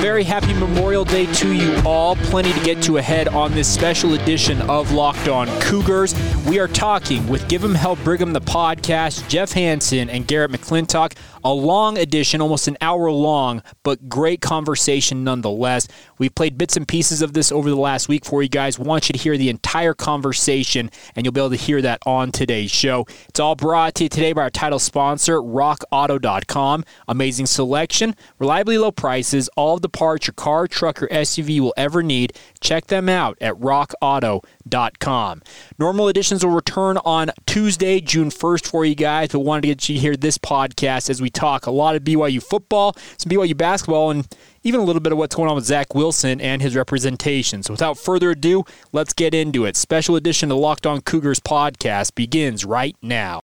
Very happy Memorial Day to you all. Plenty to get to ahead on this special edition of Locked On Cougars. We are talking with Give 'em Hell Brigham, the podcast, Jeff Hansen and Garrett McClintock. A long edition, almost an hour long, but great conversation nonetheless. We've played bits and pieces of this over the last week for you guys. Want you to hear the entire conversation, and you'll be able to hear that on today's show. It's all brought to you today by our title sponsor, RockAuto.com. Amazing selection, reliably low prices, all the parts your car, truck, or SUV will ever need. Check them out at RockAuto.com. Normal editions will return on Tuesday, June 1st for you guys, but wanted to get you hear this podcast as we talk a lot of BYU football, some BYU basketball, and even a little bit of what's going on with Zach Wilson and his representation. So without further ado, let's get into it. Special edition of Locked On Cougars podcast begins right now.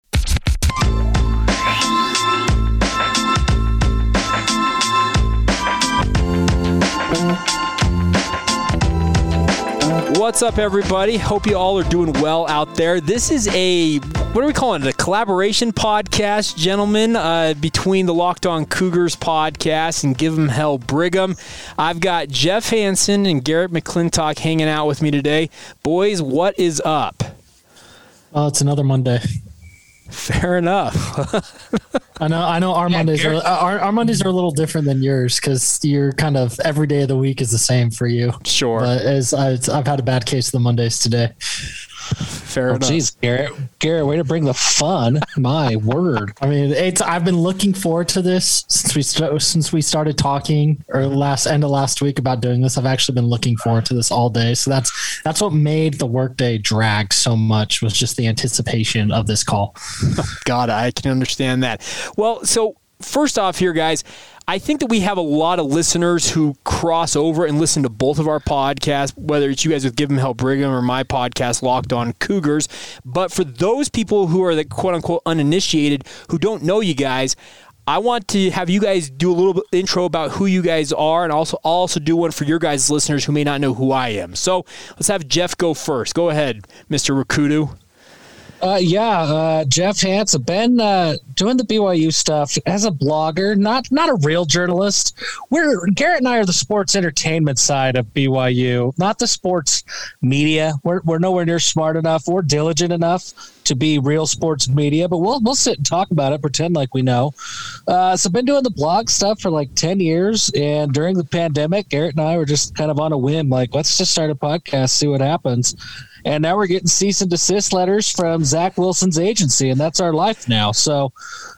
What's up, everybody? Hope you all are doing well out there. This is a, what are we calling it? A collaboration podcast, gentlemen, uh, between the Locked On Cougars podcast and Give 'em Hell Brigham. I've got Jeff Hansen and Garrett McClintock hanging out with me today. Boys, what is up? Oh, it's another Monday. Fair enough. I know. I know. Our Yeah, Mondays are uh, our, our Mondays are a little different than yours because you're kind of every day of the week is the same for you. sure. But as I, I've had a bad case of the Mondays today. Fair Oh, enough. jeez, Garrett, Garrett, way to bring the fun. My word. I mean, it's I've been looking forward to this since we st- since we started talking or last end of last week about doing this. I've actually been looking forward to this all day. So that's that's what made the workday drag so much was just the anticipation of this call. God, I can understand that. Well, so first off, here, guys, I think that we have a lot of listeners who cross over and listen to both of our podcasts, whether it's you guys with Give Them Hell Brigham or my podcast, Locked On Cougars. But for those people who are the quote unquote uninitiated, who don't know you guys, I want to have you guys do a little intro about who you guys are, and also I'll also do one for your guys' listeners who may not know who I am. So let's have Jeff go first. Go ahead, Mr. Rakudu. Uh, yeah, uh, Jeff Hansen, been uh, doing the BYU stuff as a blogger, not not a real journalist. We're Garrett and I are the sports entertainment side of BYU, not the sports media. We're, we're nowhere near smart enough or diligent enough to be real sports media, but we'll we'll sit and talk about it, pretend like we know. Uh, so been doing the blog stuff for like ten years, and during the pandemic, Garrett and I were just kind of on a whim, like let's just start a podcast, see what happens. And now we're getting cease and desist letters from Zach Wilson's agency, and that's our life now. So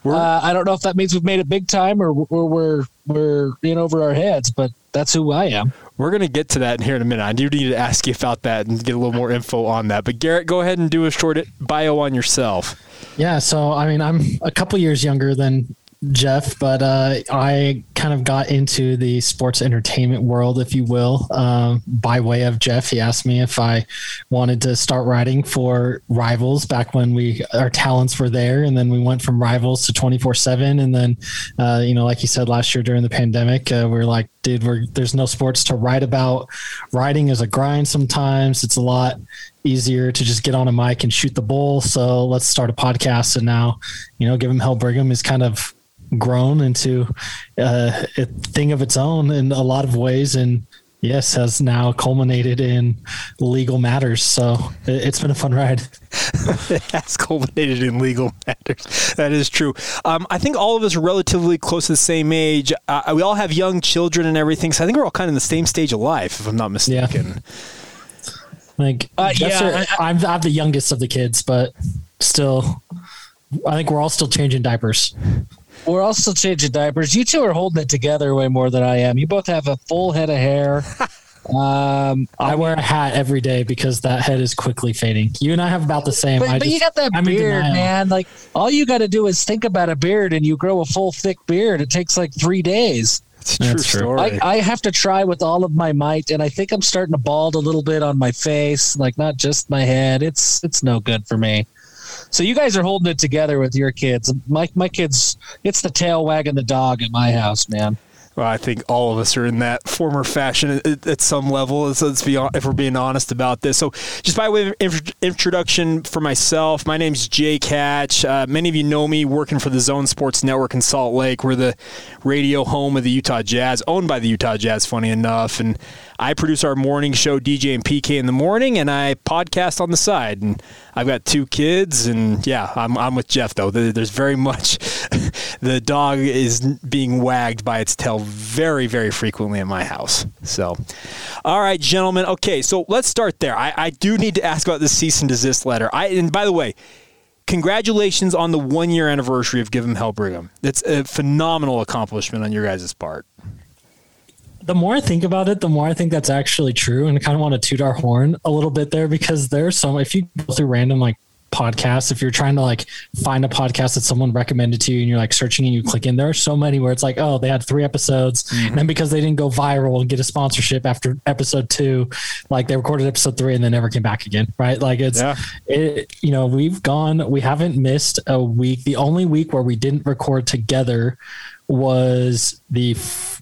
uh, I don't know if that means we've made it big time or, or we're we're in over our heads, but that's who I am. We're going to get to that in here in a minute. I do need to ask you about that and get a little more info on that. But Garrett, go ahead and do a short bio on yourself. Yeah, so I mean, I'm a couple years younger than Jeff, but uh, I kind of got into the sports entertainment world, if you will, um, by way of Jeff. He asked me if I wanted to start writing for Rivals back when we our talents were there, and then we went from Rivals to twenty four seven, and then uh, you know, like you said last year during the pandemic, uh, we are like, dude, we're, there's no sports to write about. Writing is a grind sometimes. It's a lot easier to just get on a mic and shoot the bull. So let's start a podcast. And now, you know, give 'em Hell Brigham is kind of grown into uh, a thing of its own in a lot of ways. And yes, has now culminated in legal matters. So it- it's been a fun ride. it has culminated in legal matters. That is true. Um, I think all of us are relatively close to the same age. Uh, we all have young children and everything. So I think we're all kind of in the same stage of life, if I'm not mistaken. Like, Uh, yeah, a- I'm, I'm the youngest of the kids, but still, I think we're all still changing diapers. We're also changing diapers. You two are holding it together way more than I am. You both have a full head of hair. Um, I wear a hat every day because that head is quickly fading. You and I have about the same. but, I but you just- got that I'm beard, man. Like all you got to do is think about a beard, and you grow a full thick beard. It takes like three days. It's true That's true. story. I, I have to try with all of my might, and I think I'm starting to bald a little bit on my face, like not just my head. It's it's no good for me. So you guys are holding it together with your kids. My my kids, it's the tail wagging the dog at my house, man. Well, I think all of us are in that former fashion at, at some level. So let's be if we're being honest about this. So, just by way of int- introduction for myself, my name's Jake Hatch. Uh, many of you know me working for the Zone Sports Network in Salt Lake. We're the radio home of the Utah Jazz, owned by the Utah Jazz, funny enough. And I produce our morning show, DJ and PK in the morning, and I podcast on the side. And I've got two kids, and yeah, I'm, I'm with Jeff though. There's very much the dog is being wagged by its tail very, very frequently in my house. So, all right, gentlemen. Okay, so let's start there. I, I do need to ask about this cease and desist letter. I and by the way. Congratulations on the one year anniversary of Give 'em Hell Brigham. That's a phenomenal accomplishment on your guys' part. The more I think about it, the more I think that's actually true, and I kind of want to toot our horn a little bit there because there's so if you go through random like podcasts, if you're trying to like find a podcast that someone recommended to you and you're like searching and you click in, there are so many where it's like, oh, they had three episodes, mm-hmm. and then because they didn't go viral and get a sponsorship after episode two, like they recorded episode three and then never came back again, right? Like it's, Yeah. it, you know, we've gone, we haven't missed a week. The only week where we didn't record together was the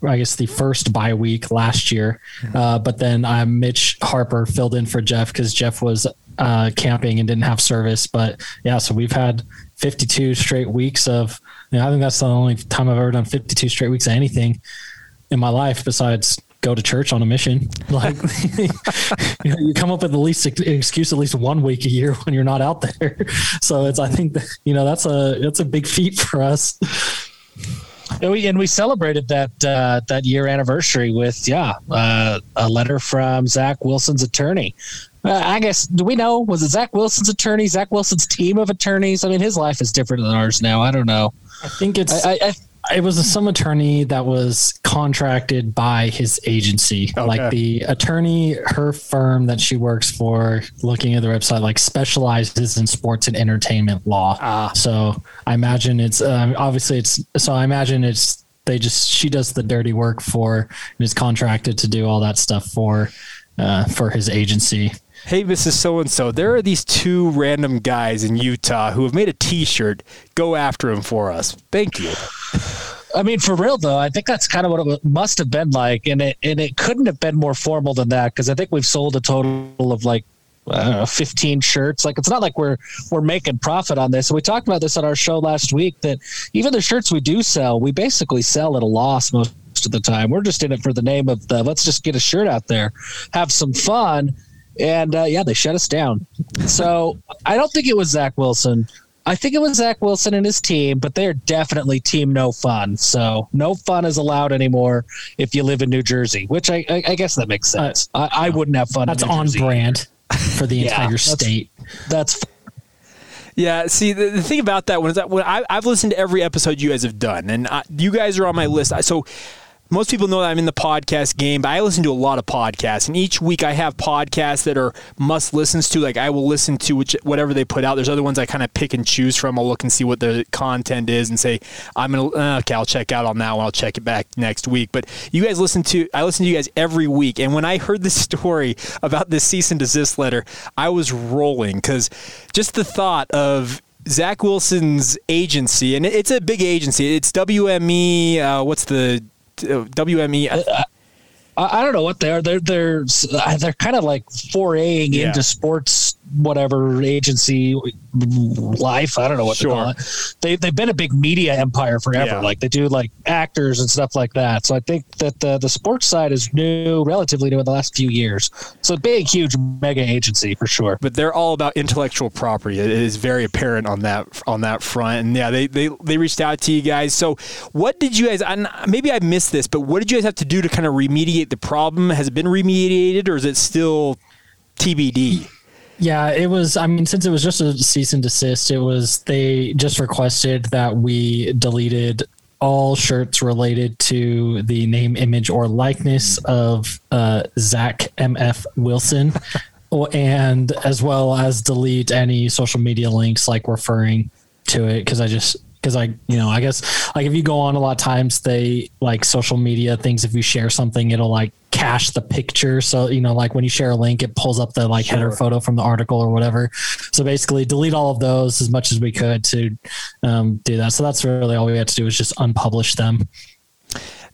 I guess the first bye week last year, uh, but then uh, Mitch Harper filled in for Jeff because Jeff was uh, camping and didn't have service. But yeah, so we've had 52 straight weeks of. You know, I think that's the only time I've ever done 52 straight weeks of anything in my life besides go to church on a mission. Like you, know, you come up with the least excuse at least one week a year when you're not out there. So it's I think that, you know that's a that's a big feat for us. And we, and we celebrated that uh, that year anniversary with yeah uh, a letter from Zach Wilson's attorney. Uh, I guess do we know was it Zach Wilson's attorney? Zach Wilson's team of attorneys. I mean, his life is different than ours now. I don't know. I think it's I, I, I it was a, some attorney that was contracted by his agency. Like the attorney, her firm that she works for, looking at the website, like specializes in sports and entertainment law. So I imagine it's um, obviously it's so I imagine it's they just she does the dirty work for and is contracted to do all that stuff for uh, for his agency. Hey, Mrs. So and so, there are these two random guys in Utah who have made a t shirt. Go after them for us. Thank you. I mean, for real though, I think that's kind of what it must have been like, and it and it couldn't have been more formal than that because I think we've sold a total of like I know, 15 shirts. Like it's not like we're we're making profit on this. And we talked about this on our show last week that even the shirts we do sell, we basically sell at a loss most of the time. We're just in it for the name of the let's just get a shirt out there, have some fun, and uh, yeah, they shut us down. So I don't think it was Zach Wilson. I think it was Zach Wilson and his team, but they're definitely team no fun. So no fun is allowed anymore if you live in New Jersey, which I, I, I guess that makes sense. I, I wouldn't have fun. in That's New on Jersey. brand for the Yeah, entire that's- state. That's Yeah, see, the, the thing about that one is that when I, I've listened to every episode you guys have done, and I, you guys are on my list. I- So most people know that I'm in the podcast game, but I listen to a lot of podcasts, and each week I have podcasts that are must listens to. Like I will listen to which, whatever they put out. There's other ones I kind of pick and choose from. I'll look and see what the content is, and say I'm gonna uh, okay, I'll check out on that one. I'll check it back next week. But you guys listen to I listen to you guys every week, and when I heard this story about this cease and desist letter, I was rolling because just the thought of Zach Wilson's agency, and it's a big agency. It's WME. Uh, what's the WME? Uh, I, I don't know what they are. They're they're they're kind of like foraying Yeah. into sports whatever agency life. I don't know what Sure. to call it. They they've been a big media empire forever. Yeah. Like they do like actors and stuff like that. So I think that the the sports side is new, relatively new in the last few years. So a big, huge mega agency for sure. but they're all about intellectual property. It is very apparent on that on that front. And yeah, they they, they reached out to you guys. So what did you guys? And maybe I missed this, but what did you guys have to do to kind of remediate the problem? Has it been remediated, or is it still TBD? Yeah, it was. I mean, since it was just a cease and desist, it was they just requested that we deleted all shirts related to the name, image, or likeness of uh, Zach MF Wilson, and as well as delete any social media links like referring to it because I just because I, you know, I guess like if you go on a lot of times, they like social media things. If you share something, it'll like cache the picture. So you know, like when you share a link, it pulls up the like sure. header photo from the article or whatever. So basically, delete all of those as much as we could to um, do that. So that's really all we had to do was just unpublish them.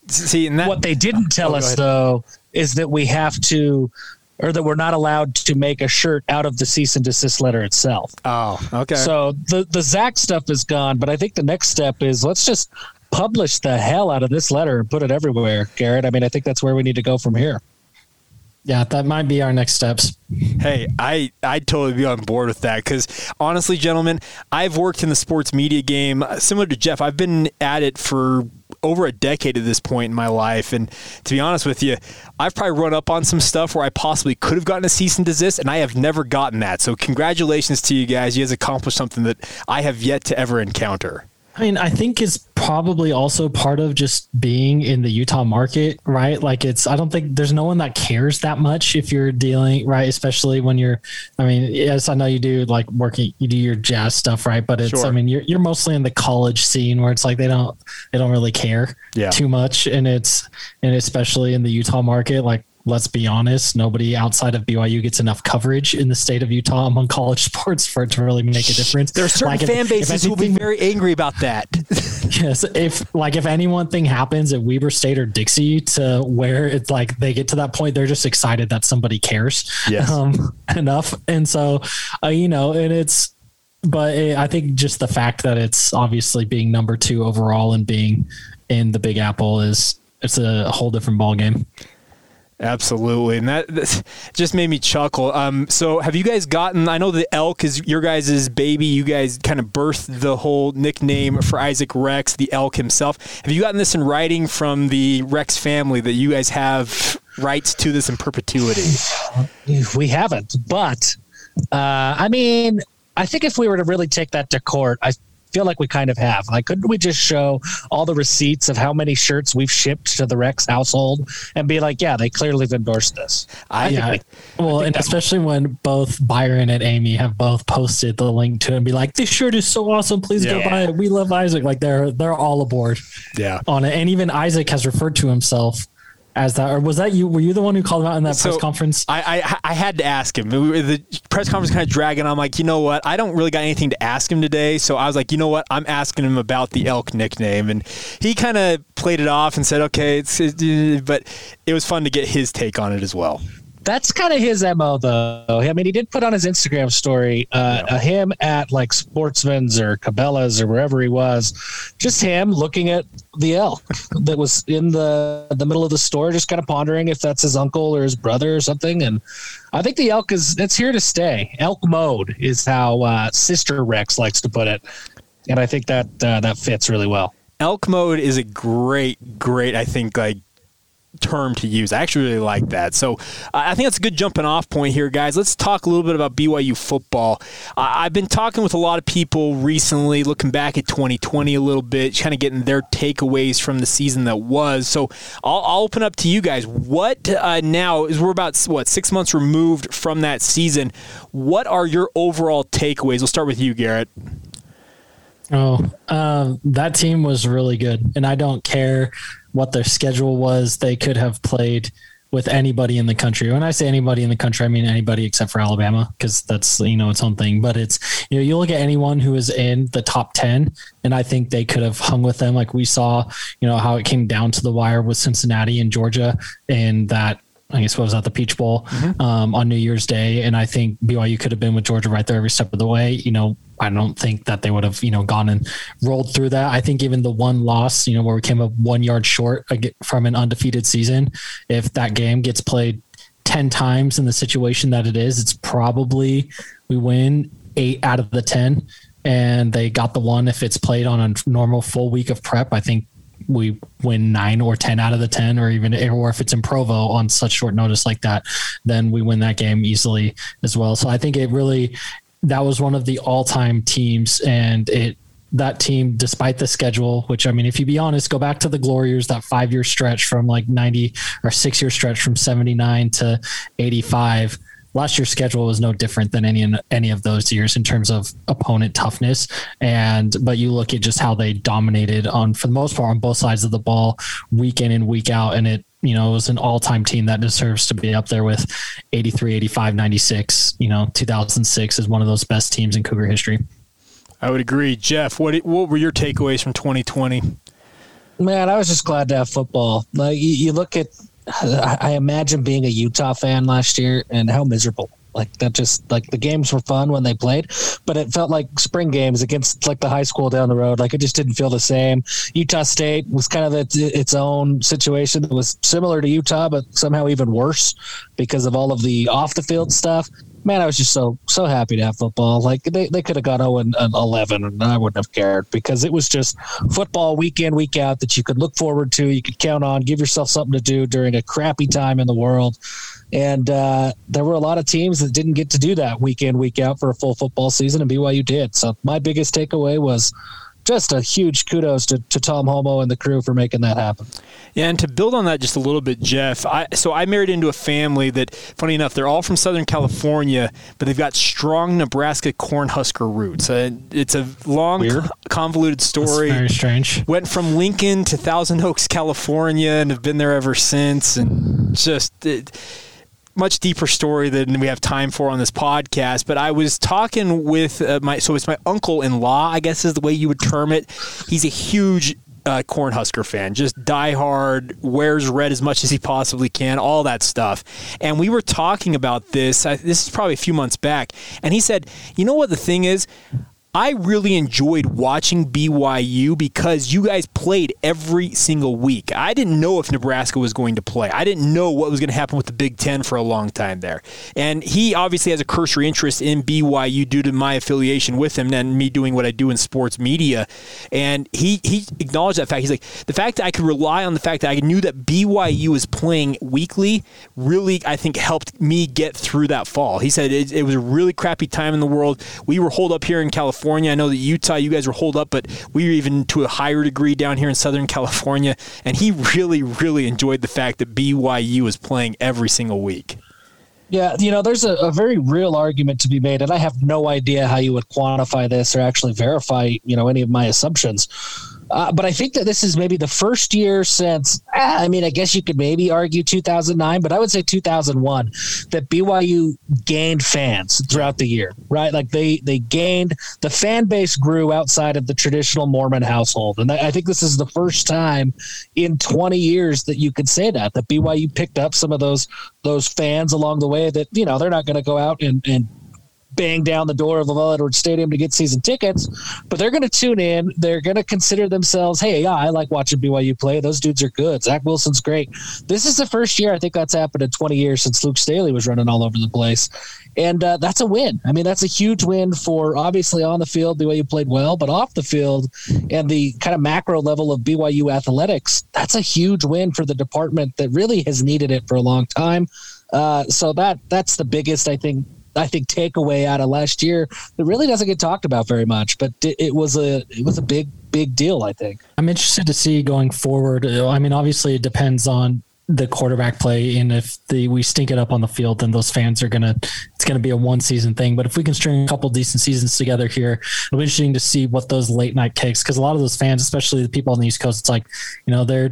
See, that, what they didn't tell oh, us though is that we have to or that we're not allowed to make a shirt out of the cease and desist letter itself. Oh, okay. So the the Zach stuff is gone, but I think the next step is let's just publish the hell out of this letter and put it everywhere, Garrett. I mean, I think that's where we need to go from here. Yeah, that might be our next steps. Hey, I I'd totally be on board with that because honestly, gentlemen, I've worked in the sports media game uh, similar to Jeff. I've been at it for over a decade at this point in my life. And to be honest with you, I've probably run up on some stuff where I possibly could have gotten a cease and desist, and I have never gotten that. So congratulations to you guys. You guys accomplished something that I have yet to ever encounter. I mean, I think it's probably also part of just being in the Utah market, right? Like it's I don't think there's no one that cares that much if you're dealing, right? Especially when you're I mean, yes, I know you do like working you do your jazz stuff, right? But it's sure. I mean, you're you're mostly in the college scene where it's like they don't they don't really care yeah. too much and it's and especially in the Utah market like let's be honest, nobody outside of BYU gets enough coverage in the state of Utah among college sports for it to really make a difference. There are certain like fan if, bases who will be very angry about that. yes, if like if any one thing happens at Weber State or Dixie to where it's like they get to that point, they're just excited that somebody cares yes. um, enough, and so uh, you know, and it's. But it, I think just the fact that it's obviously being number two overall and being in the Big Apple is it's a whole different ball game. Absolutely, and that, just made me chuckle. Um, so, have you guys gotten? I know the elk is your guys' baby. You guys kind of birthed the whole nickname for Isaac Rex, the elk himself. Have you gotten this in writing from the Rex family that you guys have rights to this in perpetuity? We haven't, but uh, I mean, I think if we were to really take that to court, I feel like we kind of have. Like, couldn't we just show all the receipts of how many shirts we've shipped to the Rex household and be like, yeah, they clearly have endorsed this? I, yeah. We, well, and especially when both Byron and Amy have both posted the link to it and be like, this shirt is so awesome. Please yeah. go buy it. We love Isaac. Like they're they're all aboard. Yeah. On it, and even Isaac has referred to himself as that, or was that you? Were you the one who called him out in that so press conference? I, I, I had to ask him. The press conference kind of dragging. I'm like, you know what? I don't really got anything to ask him today, so I was like, you know what? I'm asking him about the elk nickname, and he kind of played it off and said, okay, it's, it, but it was fun to get his take on it as well that's kind of his mo though. I mean he did put on his instagram story uh, yeah. him at like sportsman's or cabela's or wherever he was. Just him looking at the elk that was in the the middle of the store just kind of pondering if that's his uncle or his brother or something. And i think the elk is it's here to stay. Elk mode is how uh, sister rex likes to put it. And i think that uh, that fits really well. Elk mode is a great great i think like term to use. I actually really like that. So uh, I think that's a good jumping off point here, guys. Let's talk a little bit about BYU football. I've been talking with a lot of people recently, looking back at 2020 a little bit, kind of getting their takeaways from the season that was. So I'll, I'll open up to you guys. What uh, now is we're about what six months removed from that season? What are your overall takeaways? We'll start with you, Garrett. Oh, um, that team was really good, and I don't care what their schedule was, they could have played with anybody in the country. When I say anybody in the country, I mean anybody except for Alabama, because that's you know its own thing. But it's you know you look at anyone who is in the top ten, and I think they could have hung with them. Like we saw, you know how it came down to the wire with Cincinnati and Georgia, and that I guess what was that the Peach Bowl mm-hmm. um, on New Year's Day, and I think BYU could have been with Georgia right there every step of the way. You know, I don't think that they would have, you know, gone and rolled through that. I think even the one loss, you know, where we came up one yard short from an undefeated season, if that game gets played 10 times in the situation that it is, it's probably we win eight out of the 10 and they got the one. If it's played on a normal full week of prep, I think we win nine or 10 out of the 10, or even, or if it's in Provo on such short notice like that, then we win that game easily as well. So I think it really, that was one of the all-time teams, and it that team, despite the schedule, which I mean, if you be honest, go back to the glory years, that five year stretch from like 90 or six year stretch from 79 to 85. last year's schedule was no different than any any of those years in terms of opponent toughness. And but you look at just how they dominated on for the most part on both sides of the ball, week in and week out, and it you know, it was an all-time team that deserves to be up there with 83, 85, 96, you know, 2006 is one of those best teams in Cougar history. I would agree. Jeff, what what were your takeaways from 2020? Man, I was just glad to have football. Like you, you look at, I imagine being a Utah fan last year and how miserable. Like that, just like the games were fun when they played, but it felt like spring games against like the high school down the road. Like it just didn't feel the same. Utah State was kind of its, its own situation. It was similar to Utah, but somehow even worse because of all of the off the field stuff man, I was just so so happy to have football. Like they, they could have gone 0 and 11, and I wouldn't have cared because it was just football week in week out that you could look forward to, you could count on, give yourself something to do during a crappy time in the world. And uh, there were a lot of teams that didn't get to do that week in week out for a full football season, and BYU did. So my biggest takeaway was just a huge kudos to, to Tom Holmoe and the crew for making that happen. Yeah, and to build on that just a little bit, Jeff. I, so I married into a family that, funny enough, they're all from Southern California, but they've got strong Nebraska Cornhusker roots. Uh, it's a long, Weird. convoluted story. That's very strange. Went from Lincoln to Thousand Oaks, California, and have been there ever since. And just. It, much deeper story than we have time for on this podcast. But I was talking with uh, my so it's my uncle in law, I guess is the way you would term it. He's a huge uh, Cornhusker fan, just diehard, wears red as much as he possibly can, all that stuff. And we were talking about this. I, this is probably a few months back, and he said, "You know what the thing is? I really enjoyed watching BYU because you guys played every single week. I didn't know if Nebraska was going to play. I didn't know what was going to happen with the Big Ten for a long time there. And he obviously has a cursory interest in BYU due to my affiliation with him and me doing what I do in sports media. And he, he acknowledged that fact. He's like, the fact that I could rely on the fact that I knew that BYU was playing weekly really, I think, helped me get through that fall. He said it, it was a really crappy time in the world. We were holed up here in California California. I know that Utah, you guys were holed up, but we were even to a higher degree down here in Southern California. And he really, really enjoyed the fact that BYU was playing every single week. Yeah, you know, there's a, a, very real argument to be made, and I have no idea how you would quantify this or actually verify, you know, any of my assumptions. Uh, but I think that this is maybe the first year since, ah, I mean, I guess you could maybe argue 2009, but I would say 2001 that BYU gained fans throughout the year, right? Like they they gained the fan base grew outside of the traditional Mormon household, and I think this is the first time in 20 years that you could say that that BYU picked up some of those those fans along the way that you know they're not going to go out and and bang down the door of LaVell Edwards Stadium to get season tickets, but they're going to tune in. They're going to consider themselves, hey, yeah, I like watching BYU play. Those dudes are good. Zach Wilson's great. This is the first year I think that's happened in 20 years since Luke Staley was running all over the place. And uh, that's a win. I mean, that's a huge win for obviously on the field, BYU played well, but off the field and the kind of macro level of BYU athletics, that's a huge win for the department that really has needed it for a long time. Uh, so that that's the biggest I think I think takeaway out of last year that really doesn't get talked about very much, but it was a it was a big big deal. I think. I'm interested to see going forward. I mean, obviously, it depends on the quarterback play and if the we stink it up on the field then those fans are gonna it's gonna be a one season thing. But if we can string a couple decent seasons together here it'll be interesting to see what those late night kicks because a lot of those fans especially the people on the east coast it's like you know they're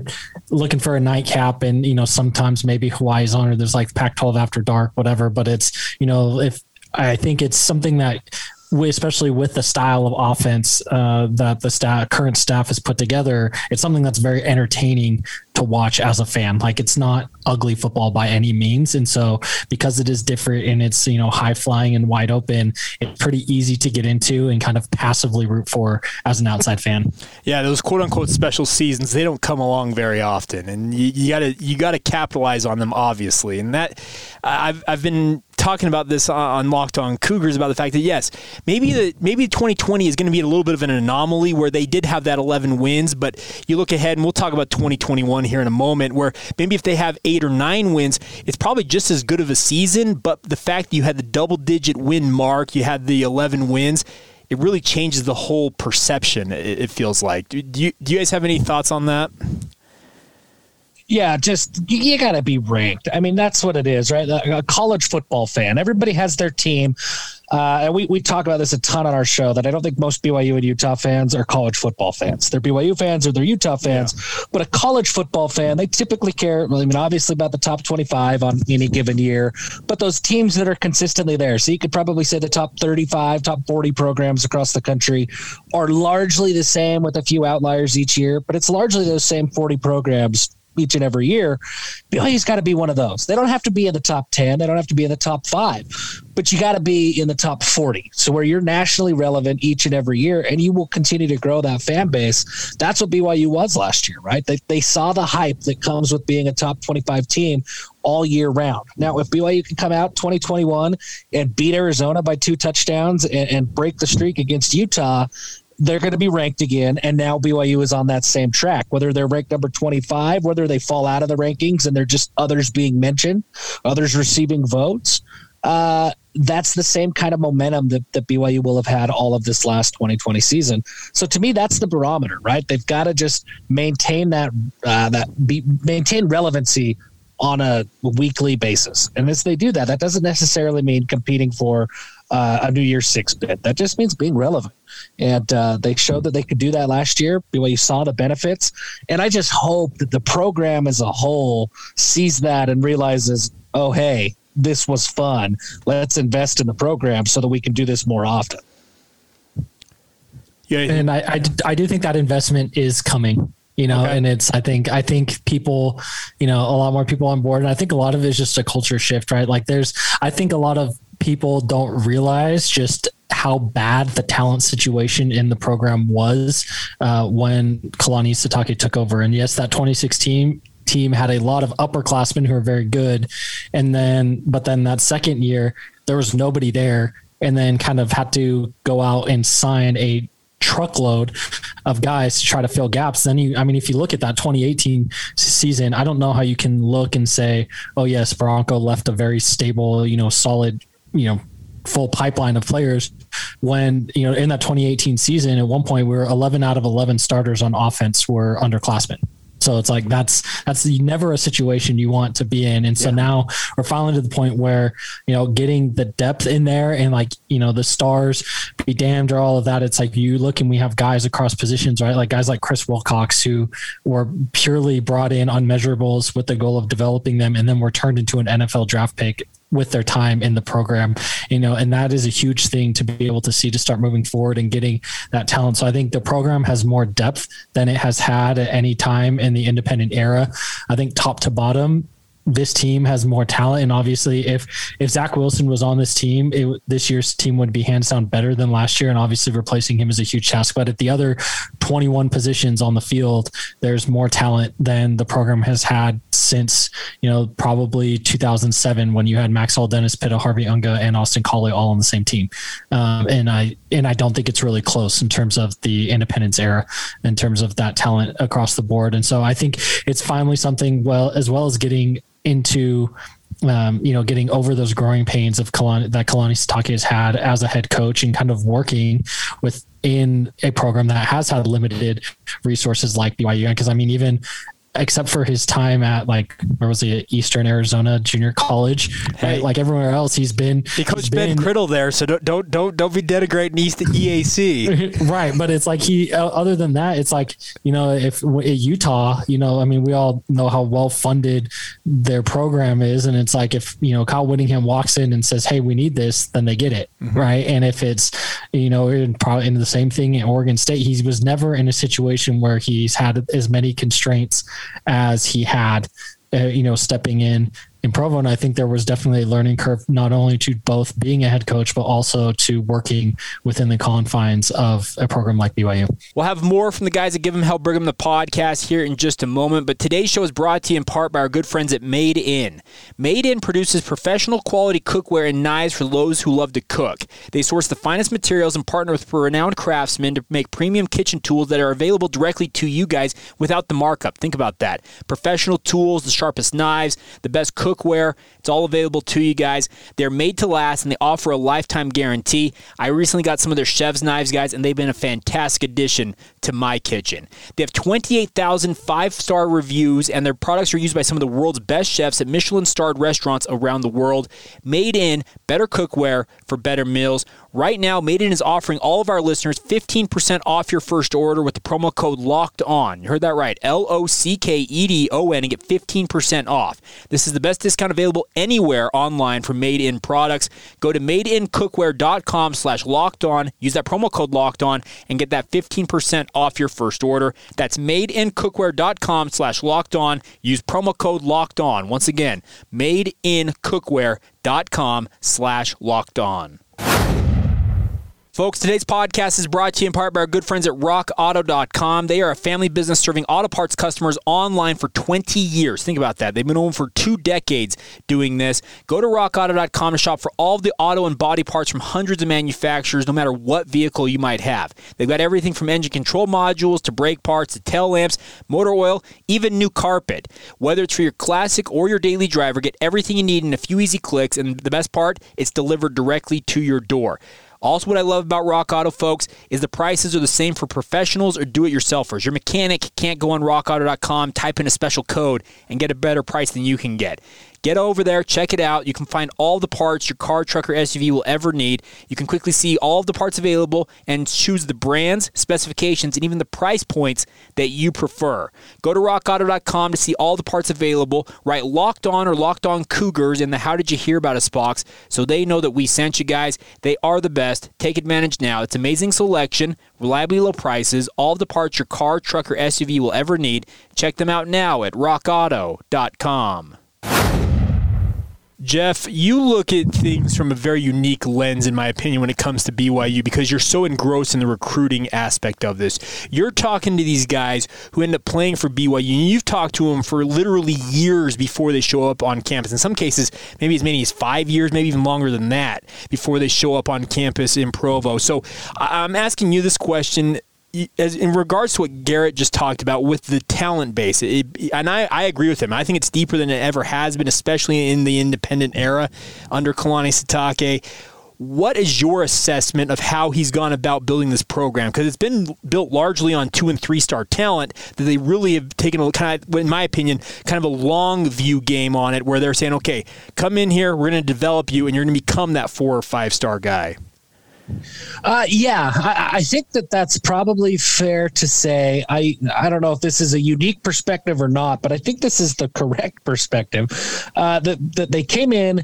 looking for a nightcap and you know sometimes maybe hawaii's on or there's like pac 12 after dark whatever. But it's you know if I think it's something that especially with the style of offense uh, that the staff, current staff has put together, it's something that's very entertaining to watch as a fan. Like it's not ugly football by any means, and so because it is different and it's you know high flying and wide open, it's pretty easy to get into and kind of passively root for as an outside fan. Yeah, those quote unquote special seasons they don't come along very often, and you, you gotta you gotta capitalize on them obviously, and that I've I've been talking about this on Locked On Cougars about the fact that yes, maybe the maybe 2020 is going to be a little bit of an anomaly where they did have that 11 wins, but you look ahead and we'll talk about 2021 here in a moment where maybe if they have 8 or 9 wins, it's probably just as good of a season, but the fact that you had the double digit win mark, you had the 11 wins, it really changes the whole perception it feels like. Do you, do you guys have any thoughts on that? Yeah, just you got to be ranked. I mean, that's what it is, right? A college football fan. Everybody has their team. Uh, and we, we talk about this a ton on our show that I don't think most BYU and Utah fans are college football fans. They're BYU fans or they're Utah fans. Yeah. But a college football fan, they typically care, I mean, obviously about the top 25 on any given year, but those teams that are consistently there. So you could probably say the top 35, top 40 programs across the country are largely the same with a few outliers each year, but it's largely those same 40 programs each and every year. BYU's got to be one of those. They don't have to be in the top 10, they don't have to be in the top five, but you got to be in the top 40. So where you're nationally relevant each and every year, and you will continue to grow that fan base. That's what BYU was last year, right? They, they saw the hype that comes with being a top 25 team all year round. Now, if BYU can come out 2021 and beat Arizona by two touchdowns and, and break the streak against Utah, they're going to be ranked again. And now BYU is on that same track, whether they're ranked number 25, whether they fall out of the rankings and they're just others being mentioned, others receiving votes. Uh, that's the same kind of momentum that, that BYU will have had all of this last 2020 season. So to me, that's the barometer, right? They've got to just maintain that uh, that be, maintain relevancy on a weekly basis. And as they do that, that doesn't necessarily mean competing for uh, a New Year's Six bid. That just means being relevant. And uh, they showed that they could do that last year. BYU saw the benefits. And I just hope that the program as a whole sees that and realizes, oh, hey, this was fun. Let's invest in the program so that we can do this more often. Yeah, and I, I, I do think that investment is coming you know okay. and it's i think i think people you know a lot more people on board and i think a lot of it is just a culture shift right like there's i think a lot of people don't realize just how bad the talent situation in the program was uh, when Kalani Sitake took over. And yes, that 2016 team had a lot of upperclassmen who are very good. And then, but then that second year, there was nobody there and then kind of had to go out and sign a truckload of guys to try to fill gaps. Then you, I mean, if you look at that 2018 season, I don't know how you can look and say, oh, yes, Bronco left a very stable, you know, solid, you know, full pipeline of players when you know in that 2018 season at one point we were 11 out of 11 starters on offense were underclassmen so it's like that's that's never a situation you want to be in. And so yeah. now we're finally to the point where you know getting the depth in there and like you know the stars be damned or all of that. It's like you look and we have guys across positions, right? Like guys like Chris Wilcox who were purely brought in on measurables with the goal of developing them, and then were turned into an NFL draft pick with their time in the program, you know, and that is a huge thing to be able to see to start moving forward and getting that talent. So I think the program has more depth than it has had at any time in the independent era. I think top to bottom, this team has more talent, and obviously, if if Zach Wilson was on this team, it, this year's team would be hands down better than last year, and obviously replacing him is a huge task. But at the other 21 positions on the field, there's more talent than the program has had since you know probably 2007 when you had Max Hall, Dennis Pitta, Harvey Unga, and Austin Collie all on the same team. Um, and I and I don't think it's really close in terms of the independence era, in terms of that talent across the board. And so I think it's finally something well as well as getting into um, you know, getting over those growing pains of Kalani, that Kalani Sitake has had as a head coach and kind of working within a program that has had limited resources like BYU. Because I mean, even except for his time at like where was he at Eastern Arizona Junior College, hey, right? Like everywhere else, he's been. He coached Ben Criddle there, so don't don't don't don't be denigrating East to EAC. right, but it's like he. Other than that, it's like you know, if at Utah, you know, I mean, we all know how well funded their program is, and it's like if you know Kyle Whittingham walks in and says, "Hey, we need this," then they get it, mm-hmm. right? And if it's you know, in probably in the same thing in Oregon State, he was never in a situation where he's had as many constraints as he had, uh, you know, stepping in in Provo. And I think there was definitely a learning curve, not only to both being a head coach, but also to working within the confines of a program like BYU. We'll have more from the guys that Give 'em Hell Brigham the podcast here in just a moment. But today's show is brought to you in part by our good friends at Made In. Made In produces professional quality cookware and knives for those who love to cook. They source the finest materials and partner with renowned craftsmen to make premium kitchen tools that are available directly to you guys without the markup. Think about that. Professional tools, the sharpest knives, the best cook cookware. It's all available to you guys. They're made to last and they offer a lifetime guarantee. I recently got some of their chef's knives, guys, and they've been a fantastic addition to my kitchen. They have 28,000 five star reviews, and their products are used by some of the world's best chefs at Michelin starred restaurants around the world. Made in better cookware for better meals. Right now, Made In is offering all of our listeners 15% off your first order with the promo code LOCKED ON. You heard that right. L O C K E D O N and get 15% off. This is the best discount available anywhere online for Made In products. Go to madeincookware.com slash locked on. Use that promo code locked on and get that 15% off your first order. That's madeincookware.com slash locked on. Use promo code locked on. Once again, madeincookware.com slash locked on. Folks, today's podcast is brought to you in part by our good friends at rockauto.com. They are a family business serving auto parts customers online for 20 years. Think about that. They've been on for two decades doing this. Go to rockauto.com to shop for all of the auto and body parts from hundreds of manufacturers, no matter what vehicle you might have. They've got everything from engine control modules to brake parts to tail lamps, motor oil, even new carpet. Whether it's for your classic or your daily driver, get everything you need in a few easy clicks. And the best part, it's delivered directly to your door. Also, what I love about Rock Auto, folks, is the prices are the same for professionals or do it yourselfers. Your mechanic can't go on rockauto.com, type in a special code, and get a better price than you can get. Get over there, check it out. You can find all the parts your car, truck, or SUV will ever need. You can quickly see all of the parts available and choose the brands, specifications, and even the price points that you prefer. Go to rockauto.com to see all the parts available. Write locked on or locked on cougars in the How Did You Hear About Us box so they know that we sent you guys. They are the best. Take advantage now. It's amazing selection, reliably low prices, all the parts your car, truck, or SUV will ever need. Check them out now at rockauto.com. Jeff, you look at things from a very unique lens, in my opinion, when it comes to BYU because you're so engrossed in the recruiting aspect of this. You're talking to these guys who end up playing for BYU, and you've talked to them for literally years before they show up on campus. In some cases, maybe as many as five years, maybe even longer than that, before they show up on campus in Provo. So I'm asking you this question as in regards to what Garrett just talked about with the talent base, it, and I, I agree with him. I think it's deeper than it ever has been, especially in the independent era under Kalani Sitake. What is your assessment of how he's gone about building this program? Because it's been built largely on two and three star talent that they really have taken a kind of, in my opinion, kind of a long view game on it, where they're saying, "Okay, come in here, we're going to develop you, and you're going to become that four or five star guy." Uh, yeah, I, I, think that that's probably fair to say. I I don't know if this is a unique perspective or not, but I think this is the correct perspective. Uh, that that they came in,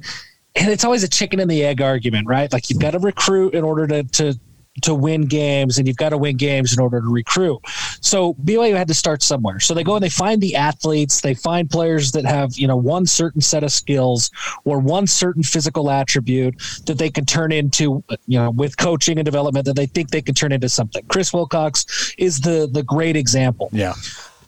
and it's always a chicken and the egg argument, right? Like you've got to recruit in order to to to win games and you've got to win games in order to recruit. So BYU had to start somewhere. So they go and they find the athletes, they find players that have, you know, one certain set of skills or one certain physical attribute that they can turn into, you know, with coaching and development that they think they can turn into something. Chris Wilcox is the the great example. Yeah.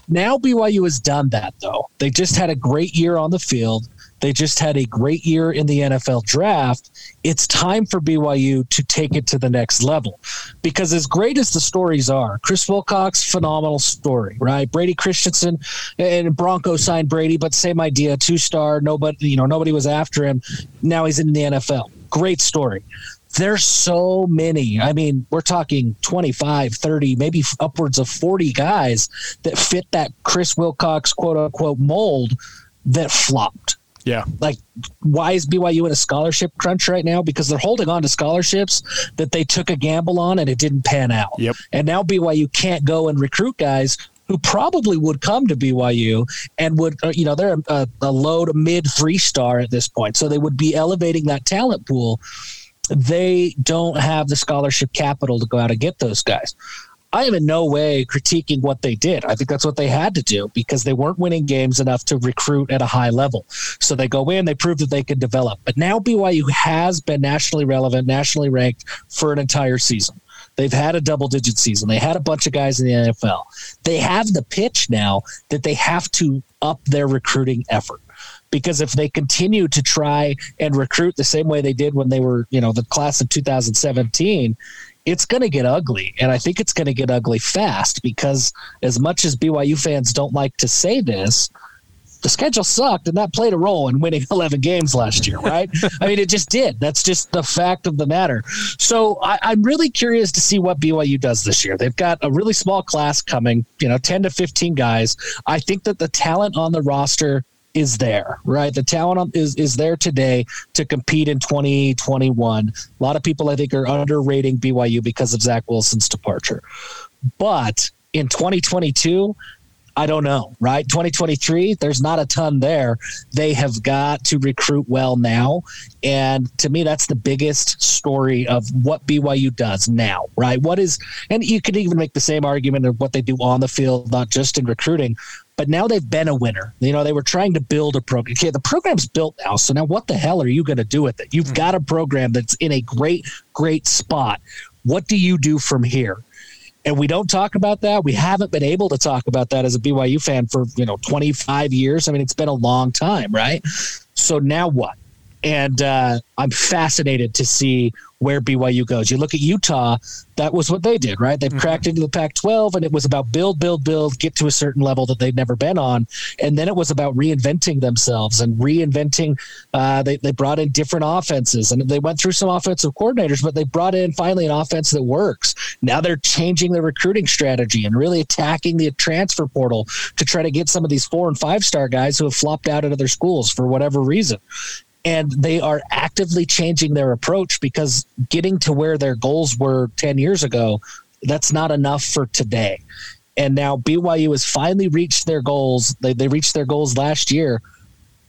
Now BYU has done that though. They just had a great year on the field. They just had a great year in the NFL draft. It's time for BYU to take it to the next level. Because as great as the stories are, Chris Wilcox, phenomenal story, right? Brady Christensen and Bronco signed Brady, but same idea, two star, nobody, you know, nobody was after him. Now he's in the NFL. Great story there's so many. I mean, we're talking 25, 30, maybe upwards of 40 guys that fit that Chris Wilcox quote unquote mold that flopped. Yeah. Like, why is BYU in a scholarship crunch right now? Because they're holding on to scholarships that they took a gamble on and it didn't pan out. Yep. And now BYU can't go and recruit guys who probably would come to BYU and would, uh, you know, they're a, a low to mid three star at this point. So they would be elevating that talent pool. They don't have the scholarship capital to go out and get those guys. I am in no way critiquing what they did. I think that's what they had to do because they weren't winning games enough to recruit at a high level. So they go in, they prove that they can develop. But now BYU has been nationally relevant, nationally ranked for an entire season. They've had a double digit season. They had a bunch of guys in the NFL. They have the pitch now that they have to up their recruiting effort because if they continue to try and recruit the same way they did when they were, you know, the class of 2017, it's going to get ugly. And I think it's going to get ugly fast because, as much as BYU fans don't like to say this, the schedule sucked and that played a role in winning 11 games last year, right? I mean, it just did. That's just the fact of the matter. So I, am really curious to see what BYU does this year. They've got a really small class coming, you know, 10 to 15 guys. I think that the talent on the roster is there, right? The talent is is there today to compete in 2021. A lot of people, I think, are underrating BYU because of Zach Wilson's departure. But in 2022, I don't know, right? 2023, there's not a ton there. They have got to recruit well now. And to me, that's the biggest story of what BYU does now, right? What is, and you could even make the same argument of what they do on the field, not just in recruiting, but now they've been a winner. You know, they were trying to build a program. Okay, the program's built now. So now what the hell are you going to do with it? You've mm-hmm. got a program that's in a great, great spot. What do you do from here? And we don't talk about that. We haven't been able to talk about that as a BYU fan for, you know, 25 years. I mean, it's been a long time, right? So now what? And uh, I'm fascinated to see where BYU goes. You look at Utah, that was what they did, right? They've mm-hmm. cracked into the Pac 12, and it was about build, build, build, get to a certain level that they'd never been on. And then it was about reinventing themselves and reinventing. Uh, they, they brought in different offenses, and they went through some offensive coordinators, but they brought in finally an offense that works. Now they're changing their recruiting strategy and really attacking the transfer portal to try to get some of these four and five star guys who have flopped out at other schools for whatever reason and they are actively changing their approach because getting to where their goals were 10 years ago that's not enough for today. And now BYU has finally reached their goals. They, they reached their goals last year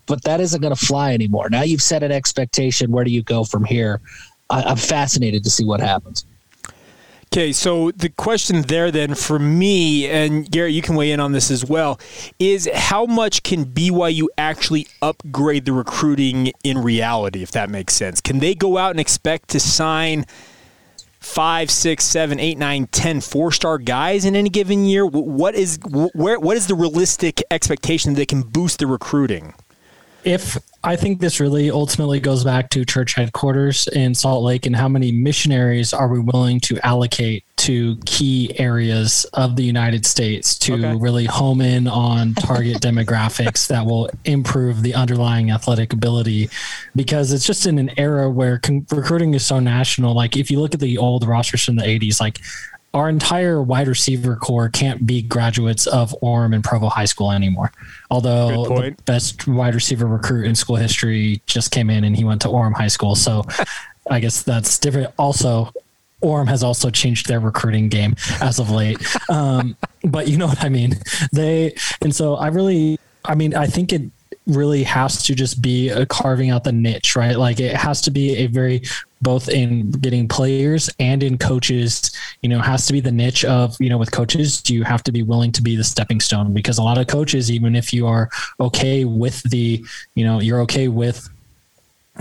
but that isn't going to fly anymore. Now you've set an expectation where do you go from here? I, i'm fascinated to see what happens Okay, so the question there then for me, and Garrett, you can weigh in on this as well, is how much can BYU actually upgrade the recruiting in reality, if that makes sense? Can they go out and expect to sign five, six, seven, eight, nine, ten four-star guys in any given year? What is where? What is the realistic expectation that they can boost the recruiting? If I think this really ultimately goes back to church headquarters in Salt Lake and how many missionaries are we willing to allocate to key areas of the United States to okay. really home in on target demographics that will improve the underlying athletic ability because it's just in an era where con- recruiting is so national. Like if you look at the old rosters from the 80s, like our entire wide receiver corps can't be graduates of Orem and Provo High School anymore. Although the best wide receiver recruit in school history just came in and he went to Orem High School. So I guess that's different. Also, Orem has also changed their recruiting game as of late. Um, but you know what I mean? They, and so I really, I mean, I think it really has to just be a carving out the niche, right? Like it has to be a very both in getting players and in coaches, you know, has to be the niche of, you know, with coaches, you have to be willing to be the stepping stone because a lot of coaches, even if you are okay with the, you know, you're okay with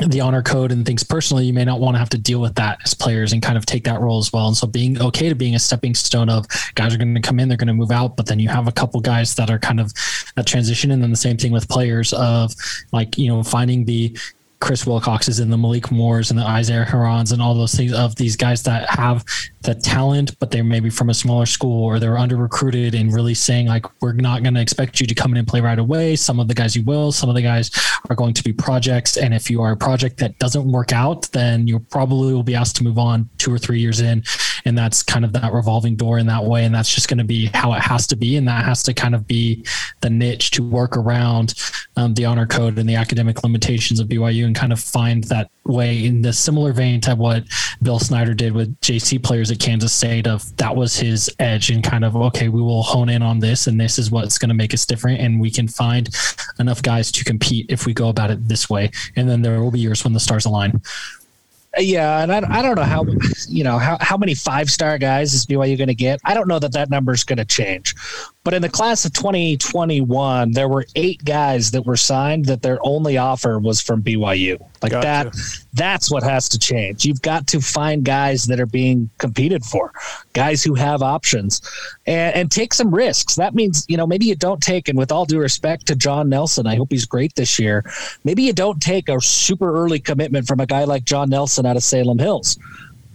the honor code and things personally, you may not want to have to deal with that as players and kind of take that role as well. And so being okay to being a stepping stone of guys are going to come in, they're going to move out, but then you have a couple guys that are kind of that transition. And then the same thing with players of like, you know, finding the, Chris Wilcoxes and the Malik Moores and the Isaiah Herrons and all those things of these guys that have the talent, but they're maybe from a smaller school or they're under recruited and really saying like, we're not going to expect you to come in and play right away. Some of the guys you will, some of the guys are going to be projects. And if you are a project that doesn't work out, then you probably will be asked to move on two or three years in. And that's kind of that revolving door in that way. And that's just going to be how it has to be. And that has to kind of be the niche to work around um, the honor code and the academic limitations of BYU and kind of find that way in the similar vein to what Bill Snyder did with JC players at Kansas State of that was his edge and kind of okay we will hone in on this and this is what's going to make us different and we can find enough guys to compete if we go about it this way. And then there will be years when the stars align yeah, and I, I don't know how you know how, how many five star guys is BYU going to get. I don't know that that number is going to change, but in the class of 2021, there were eight guys that were signed that their only offer was from BYU. Like gotcha. that, that's what has to change. You've got to find guys that are being competed for, guys who have options, and, and take some risks. That means, you know, maybe you don't take, and with all due respect to John Nelson, I hope he's great this year. Maybe you don't take a super early commitment from a guy like John Nelson out of Salem Hills.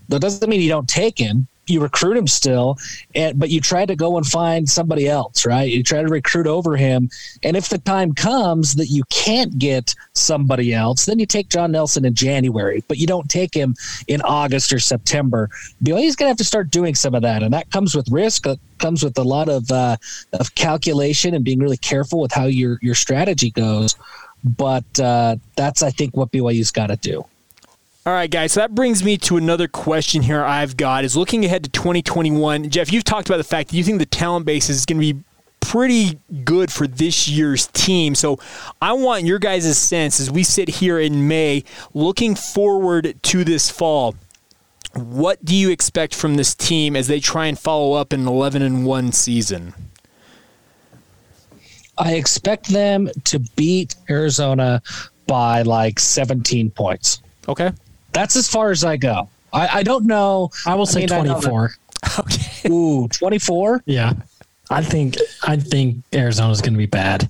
That doesn't mean you don't take him you recruit him still, and but you try to go and find somebody else, right? You try to recruit over him, and if the time comes that you can't get somebody else, then you take John Nelson in January, but you don't take him in August or September. BYU's going to have to start doing some of that, and that comes with risk. That comes with a lot of uh, of calculation and being really careful with how your your strategy goes. But uh, that's I think what BYU's got to do. All right, guys. So that brings me to another question here I've got is looking ahead to 2021. Jeff, you've talked about the fact that you think the talent base is going to be pretty good for this year's team. So I want your guys' sense as we sit here in May, looking forward to this fall. What do you expect from this team as they try and follow up an 11 and 1 season? I expect them to beat Arizona by like 17 points. Okay. That's as far as I go. I, I don't know. I will say I know 24. Okay. Ooh, 24? Yeah. I think I think Arizona's going to be bad.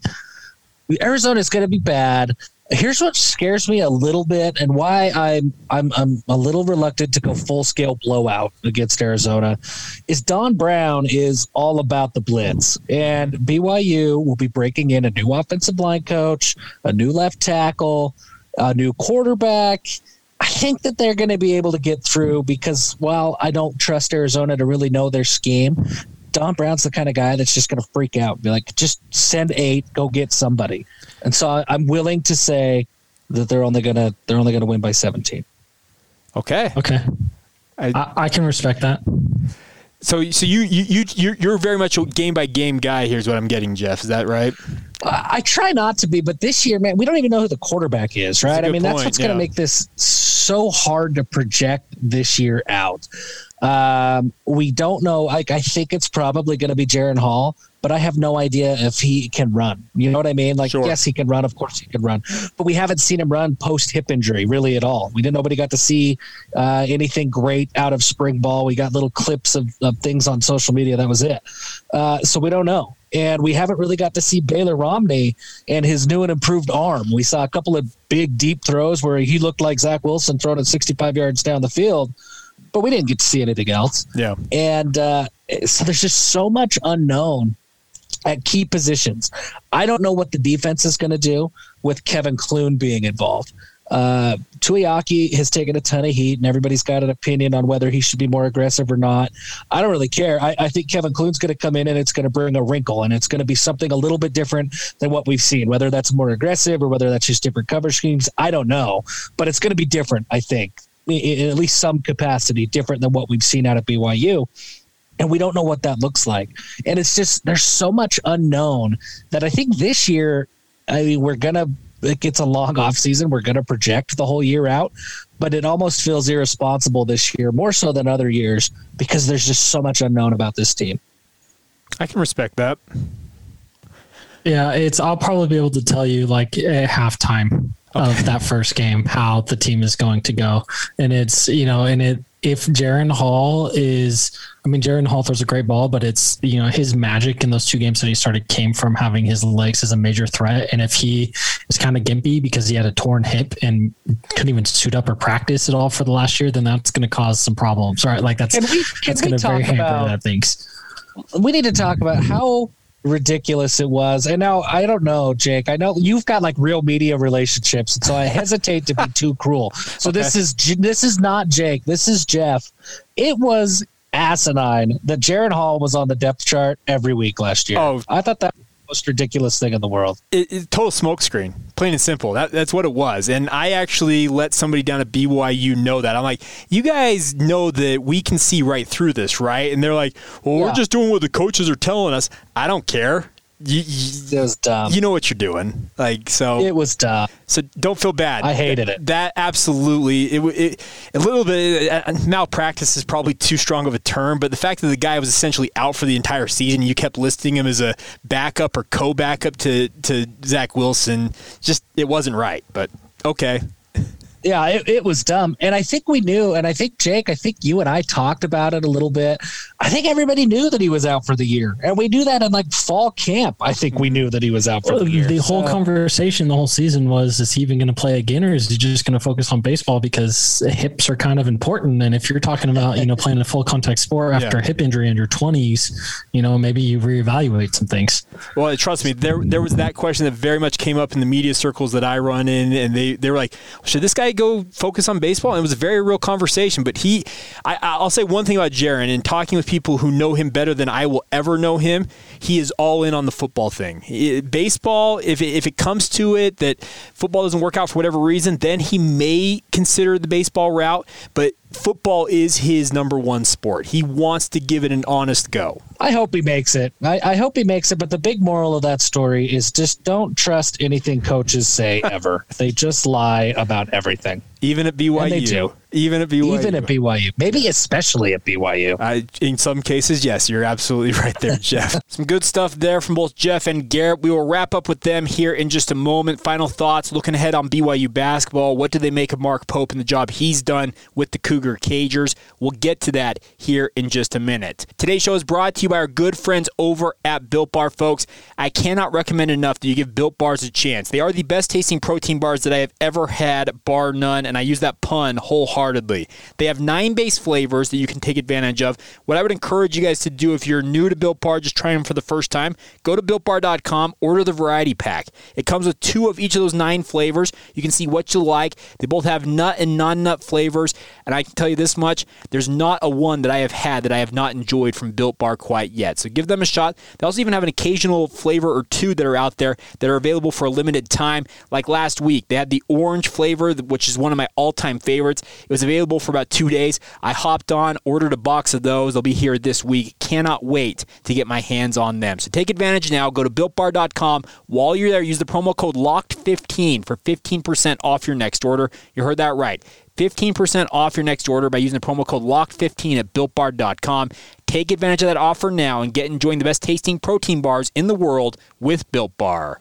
Arizona is going to be bad. Here's what scares me a little bit, and why I'm I'm I'm a little reluctant to go full scale blowout against Arizona, is Don Brown is all about the blitz, and BYU will be breaking in a new offensive line coach, a new left tackle, a new quarterback. I think that they're going to be able to get through because while I don't trust Arizona to really know their scheme, Don Brown's the kind of guy that's just going to freak out, be like, just send eight, go get somebody. And so I'm willing to say that they're only gonna they're only gonna win by 17. Okay. Okay. I- I, I can respect that. So, so you you you you're, you're very much a game by game guy. Here's what I'm getting, Jeff. Is that right? I, try not to be, but this year, man, we don't even know who the quarterback is, right? I mean, that's point, what's going to make this so hard to project this year out. Um, we don't know. Like, I think it's probably going to be Jaren Hall, but I have no idea if he can run. You know what I mean? Like, Sure. yes, he can run. Of course, he can run, but we haven't seen him run post hip injury really at all. We didn't. Nobody got to see uh, anything great out of spring ball. We got little clips of, of things on social media. That was it. Uh, so we don't know. And we haven't really got to see Baylor Romney and his new and improved arm. We saw a couple of big, deep throws where he looked like Zach Wilson throwing it 65 yards down the field, but we didn't get to see anything else. Yeah. And uh, so there's just so much unknown at key positions. I don't know what the defense is going to do with Kevin Clune being involved. Uh, Tuiaki has taken a ton of heat, and everybody's got an opinion on whether he should be more aggressive or not. I don't really care. I, I think Kevin Clune's going to come in and it's going to bring a wrinkle, and it's going to be something a little bit different than what we've seen. Whether that's more aggressive or whether that's just different cover schemes, I don't know. But it's going to be different, I think, in, in at least some capacity, different than what we've seen out of BYU and we don't know what that looks like. And it's just there's so much unknown that I think this year, I mean, we're gonna. It gets a long off season. We're gonna project the whole year out, but it almost feels irresponsible this year, more so than other years, because there's just so much unknown about this team. I can respect that. Yeah, it's. I'll probably be able to tell you like at halftime of that first game how the team is going to go, and it's you know, and it if Jaren Hall is, I mean, Jaren Hall throws a great ball, but it's you know his magic in those two games that he started came from having his legs as a major threat, and if he is kind of gimpy because he had a torn hip and couldn't even suit up or practice at all for the last year, then that's going to cause some problems, right? Like that's Can we- can that's going to very talk hamper about- that things. we need to talk about how ridiculous it was. And now I don't know, Jake. I know you've got like real media relationships, and so I hesitate to be too cruel. So this is this is not Jake. This is Jeff. It was asinine that Jaren Hall was on the depth chart every week last year. Oh. I thought that most ridiculous thing in the world. it, it, total smokescreen, plain and simple. That, that's what it was. And I actually let somebody down at BYU know that. I'm like, you guys know that we can see right through this, right? And they're like, well, we're just doing what the coaches are telling us. I don't care. You, you, It was dumb. you know what you're doing. Like, so. it was dumb. So don't feel bad. I hated it. That absolutely, it, it a little bit uh, malpractice is probably too strong of a term, but the fact that the guy was essentially out for the entire season, you kept listing him as a backup or co-backup to to Zach Wilson, just it wasn't right. But okay, Yeah, it, it was dumb. And I think we knew, and I think, Jake, I think you and I talked about it a little bit. I think everybody knew that he was out for the year. And we knew that in like fall camp. I think we knew that he was out for Well, the year. the whole So- conversation the whole season was is he even going to play again or is he just going to focus on baseball because hips are kind of important and if you're talking about you know playing a full contact sport after Yeah. a hip injury in your 20s you know maybe you reevaluate some things Well, trust me, there there was that question that very much came up in the media circles that I run in, and they, they were like, should this guy go focus on baseball? And it was a very real conversation. But he, I, I'll say one thing about Jaren, and talking with people who know him better than I will ever know him, he is all in on the football thing. He- baseball, if it, if it comes to it that football doesn't work out for whatever reason, then he may consider the baseball route. But football is his number one sport. He wants to give it an honest go. I hope he makes it. I, I hope he makes it. But the big moral of that story is just don't trust anything coaches say ever. they just lie about everything, Even at BYU. And they do. Even at BYU. even at BYU. Maybe especially at BYU. I, in some cases, yes, you're absolutely right there, Jeff. Some good stuff there from both Jeff and Garrett. We will wrap up with them here in just a moment. Final thoughts, looking ahead on BYU basketball. What do they make of Mark Pope and the job he's done with the Cougar Cagers? We'll get to that here in just a minute. Today's show is brought to you by our good friends over at Built Bar, folks. I cannot recommend enough that you give Built Bars a chance. They are the best tasting protein bars that I have ever had, bar none, and I use that pun wholeheartedly. They have nine base flavors that you can take advantage of. What I would encourage you guys to do if you're new to Built Bar, just trying them for the first time, go to builtbar.com, order the variety pack. It comes with two of each of those nine flavors. You can see what you like. They both have nut and non nut flavors, and I can tell you this much there's not a one that I have had that I have not enjoyed from Built Bar quite yet. So give them a shot. They also even have an occasional flavor or two that are out there that are available for a limited time. Like last week, they had the orange flavor, which is one of my all time favorites. It was available for about two days. I hopped on, ordered a box of those. They'll be here this week. Cannot wait to get my hands on them. So take advantage now. Go to builtbar.com. While you're there, use the promo code LOCKEDON15 for 15% off your next order. You heard that right. 15% off your next order by using the promo code LOCKEDON15 at builtbar.com. Take advantage of that offer now and get enjoying the best tasting protein bars in the world with Built Bar.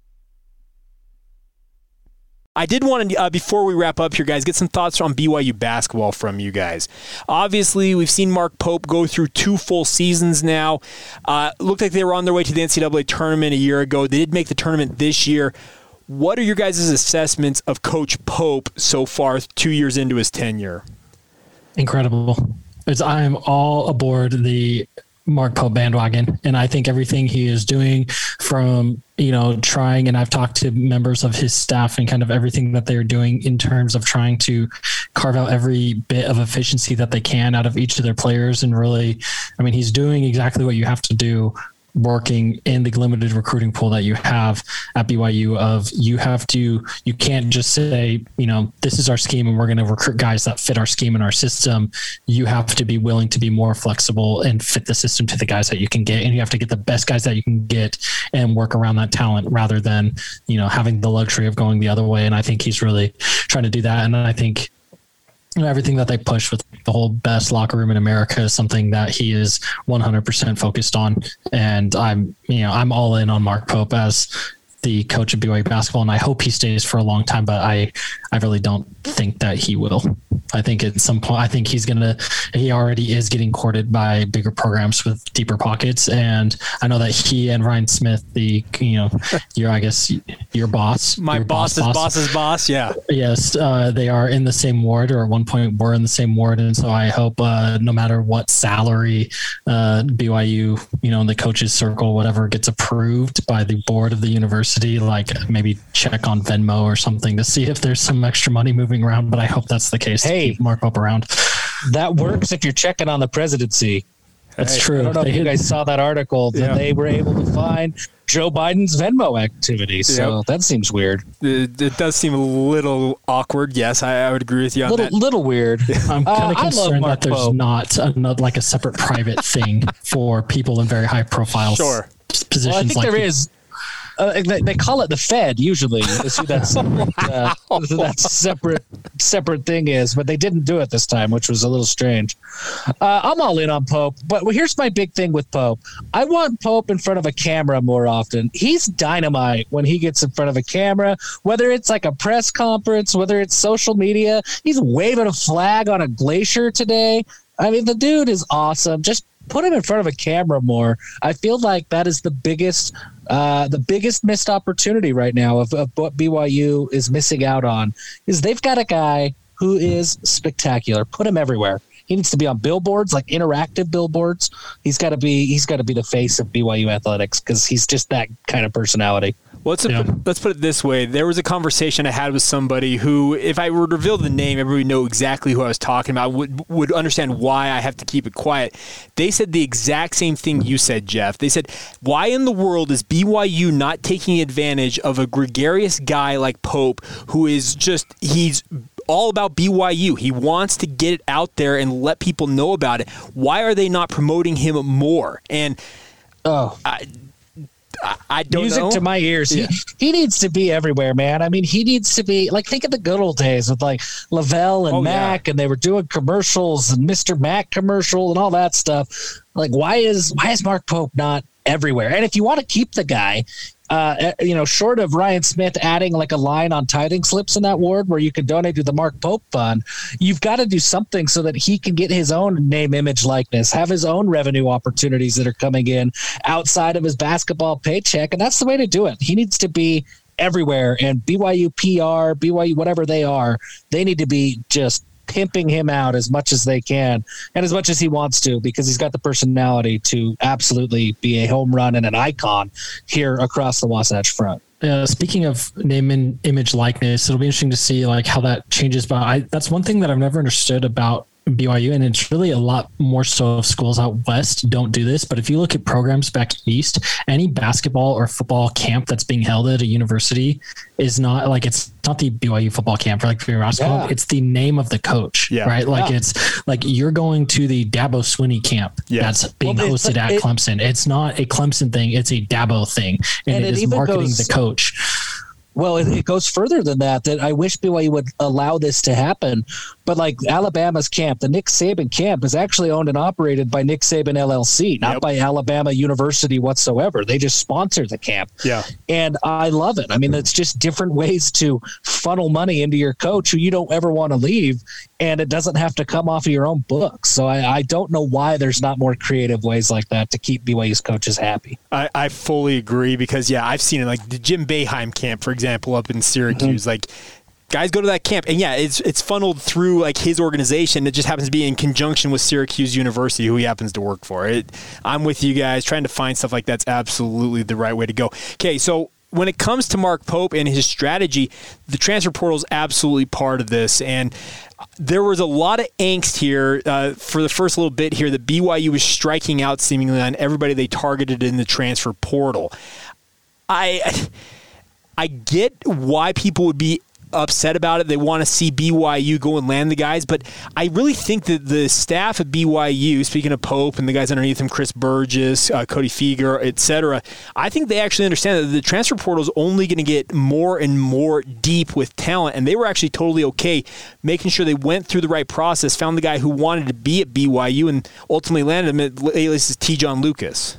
I did want to, uh, before we wrap up here, guys, get some thoughts on BYU basketball from you guys. Obviously, we've seen Mark Pope go through two full seasons now. Uh, looked like they were on their way to the NCAA tournament a year ago. They did make the tournament this year. What are your guys' assessments of Coach Pope so far, two years into his tenure? incredible it's i'm all aboard the mark pope bandwagon and i think everything he is doing from you know trying and i've talked to members of his staff and kind of everything that they're doing in terms of trying to carve out every bit of efficiency that they can out of each of their players and really i mean he's doing exactly what you have to do working in the limited recruiting pool that you have at BYU of you have to you can't just say you know this is our scheme and we're going to recruit guys that fit our scheme and our system. You have to be willing to be more flexible and fit the system to the guys that you can get. And you have to get the best guys that you can get and work around that talent rather than you know having the luxury of going the other way. And I think he's really trying to do that. And I think you know, everything that they push with the whole best locker room in America is something that he is 100% focused on. And I'm, you know, I'm all in on Mark Pope as the coach of BYU basketball, and I hope he stays for a long time. But I, I really don't think that he will. I think at some point, I think he's gonna. He already is getting courted by bigger programs with deeper pockets, and I know that he and Ryan Smith, the you know, your I guess your boss, My your boss's boss's boss, yeah. Yes, uh, they are in the same ward, or at one point were in the same ward, and so I hope uh, no matter what salary uh, BYU, you know, in the coaches circle, whatever gets approved by the board of the university, like maybe check on Venmo or something to see if there's some extra money moving around. But I hope that's the case. Hey. To keep Mark Pope around. That works if you're checking on the presidency. That's Hey, true. I don't know They if you guys saw that article that Yeah. they were able to find Joe Biden's Venmo activity. So Yep. that seems weird. It, it does seem a little awkward. Yes, I, I would agree with you on Little that. little weird. I'm Uh, kind of I love concerned that there's Pope. not another, like a separate private thing for people in very high profile Sure. positions. Well, I think like there is. Uh, they, they call it the Fed usually. Is who that separate, uh, that separate separate thing is, but they didn't do it this time, which was a little strange. Uh, I'm all in on Pope, but here's my big thing with Pope. I want Pope in front of a camera more often. He's dynamite when he gets in front of a camera, whether it's like a press conference, whether it's social media. He's waving a flag on a glacier today. I mean, the dude is awesome. Just put him in front of a camera more. I feel like that is the biggest, uh, the biggest missed opportunity right now of, of what BYU is missing out on is they've got a guy who is spectacular. Put him everywhere. He needs to be on billboards, like interactive billboards. He's got to be. He's got to be the face of BYU athletics because he's just that kind of personality. Well, let's, Yeah. put, let's put it this way. There was a conversation I had with somebody who, if I were to reveal the name, everybody would know exactly who I was talking about, would, would understand why I have to keep it quiet. They said the exact same thing you said, Jeff. They said, why in the world is BYU not taking advantage of a gregarious guy like Pope who is just, he's all about BYU. He wants to get it out there and let people know about it. Why are they not promoting him more? And Oh, I don't music know. to my ears. Yeah. He, he needs to be everywhere, man. I mean, he needs to be like think of the good old days with like LaVell and Oh, yeah. Mac, and they were doing commercials and Mr. Mac commercial and all that stuff. Like, why is why is Mark Pope not everywhere? And if you want to keep the guy. Uh, you know, short of Ryan Smith adding like a line on tithing slips in that ward where you could donate to the Mark Pope Fund, you've got to do something so that he can get his own name, image, likeness, have his own revenue opportunities that are coming in outside of his basketball paycheck. And that's the way to do it. He needs to be everywhere. And BYU PR, BYU, whatever they are, they need to be just pimping him out as much as they can and as much as he wants to because he's got the personality to absolutely be a home run and an icon here across the Wasatch front. Uh, speaking of name and image likeness, it'll be interesting to see like how that changes. But I, that's one thing that I've never understood about BYU, and it's really a lot more so of schools out west don't do this. But if you look at programs back east, any basketball or football camp that's being held at a university is not like it's not the BYU football camp or like BYU basketball. Yeah. It's the name of the coach, Yeah. right? Like Yeah. it's like you're going to the Dabo Swinney camp Yeah. that's being Well, hosted at it- Clemson. It's not a Clemson thing; it's a Dabo thing, and, And it it is marketing goes- the coach. Well, it, it goes further than that. That I wish BYU would allow this to happen. But like Alabama's camp, the Nick Saban camp is actually owned and operated by Nick Saban LLC, not Yep. by Alabama University whatsoever. They just sponsor the camp. Yeah. And I love it. I mean, it's just different ways to funnel money into your coach who you don't ever want to leave. And it doesn't have to come off of your own books. So I, I don't know why there's not more creative ways like that to keep BYU's coaches happy. I, I fully agree because yeah, I've seen it like the Jim Boeheim camp, for example, up in Syracuse. Like guys go to that camp and yeah, it's it's funneled through like his organization. It just happens to be in conjunction with Syracuse University, who he happens to work for. It, I'm with you guys. Trying to find stuff like that's absolutely the right way to go. Okay, so when it comes to Mark Pope and his strategy, the transfer portal is absolutely part of this. And there was a lot of angst here uh, for the first little bit here that BYU was striking out seemingly on everybody they targeted in the transfer portal. I I get why people would be upset about it. They want to see BYU go and land the guys, but I really think that the staff at BYU, speaking of Pope and the guys underneath him, Chris Burgess, uh, Cody Fueger, etc., I think they actually understand that the transfer portal is only going to get more and more deep with talent, and they were actually totally okay making sure they went through the right process, found the guy who wanted to be at BYU, and ultimately landed him at alias Te'Jon Lucas.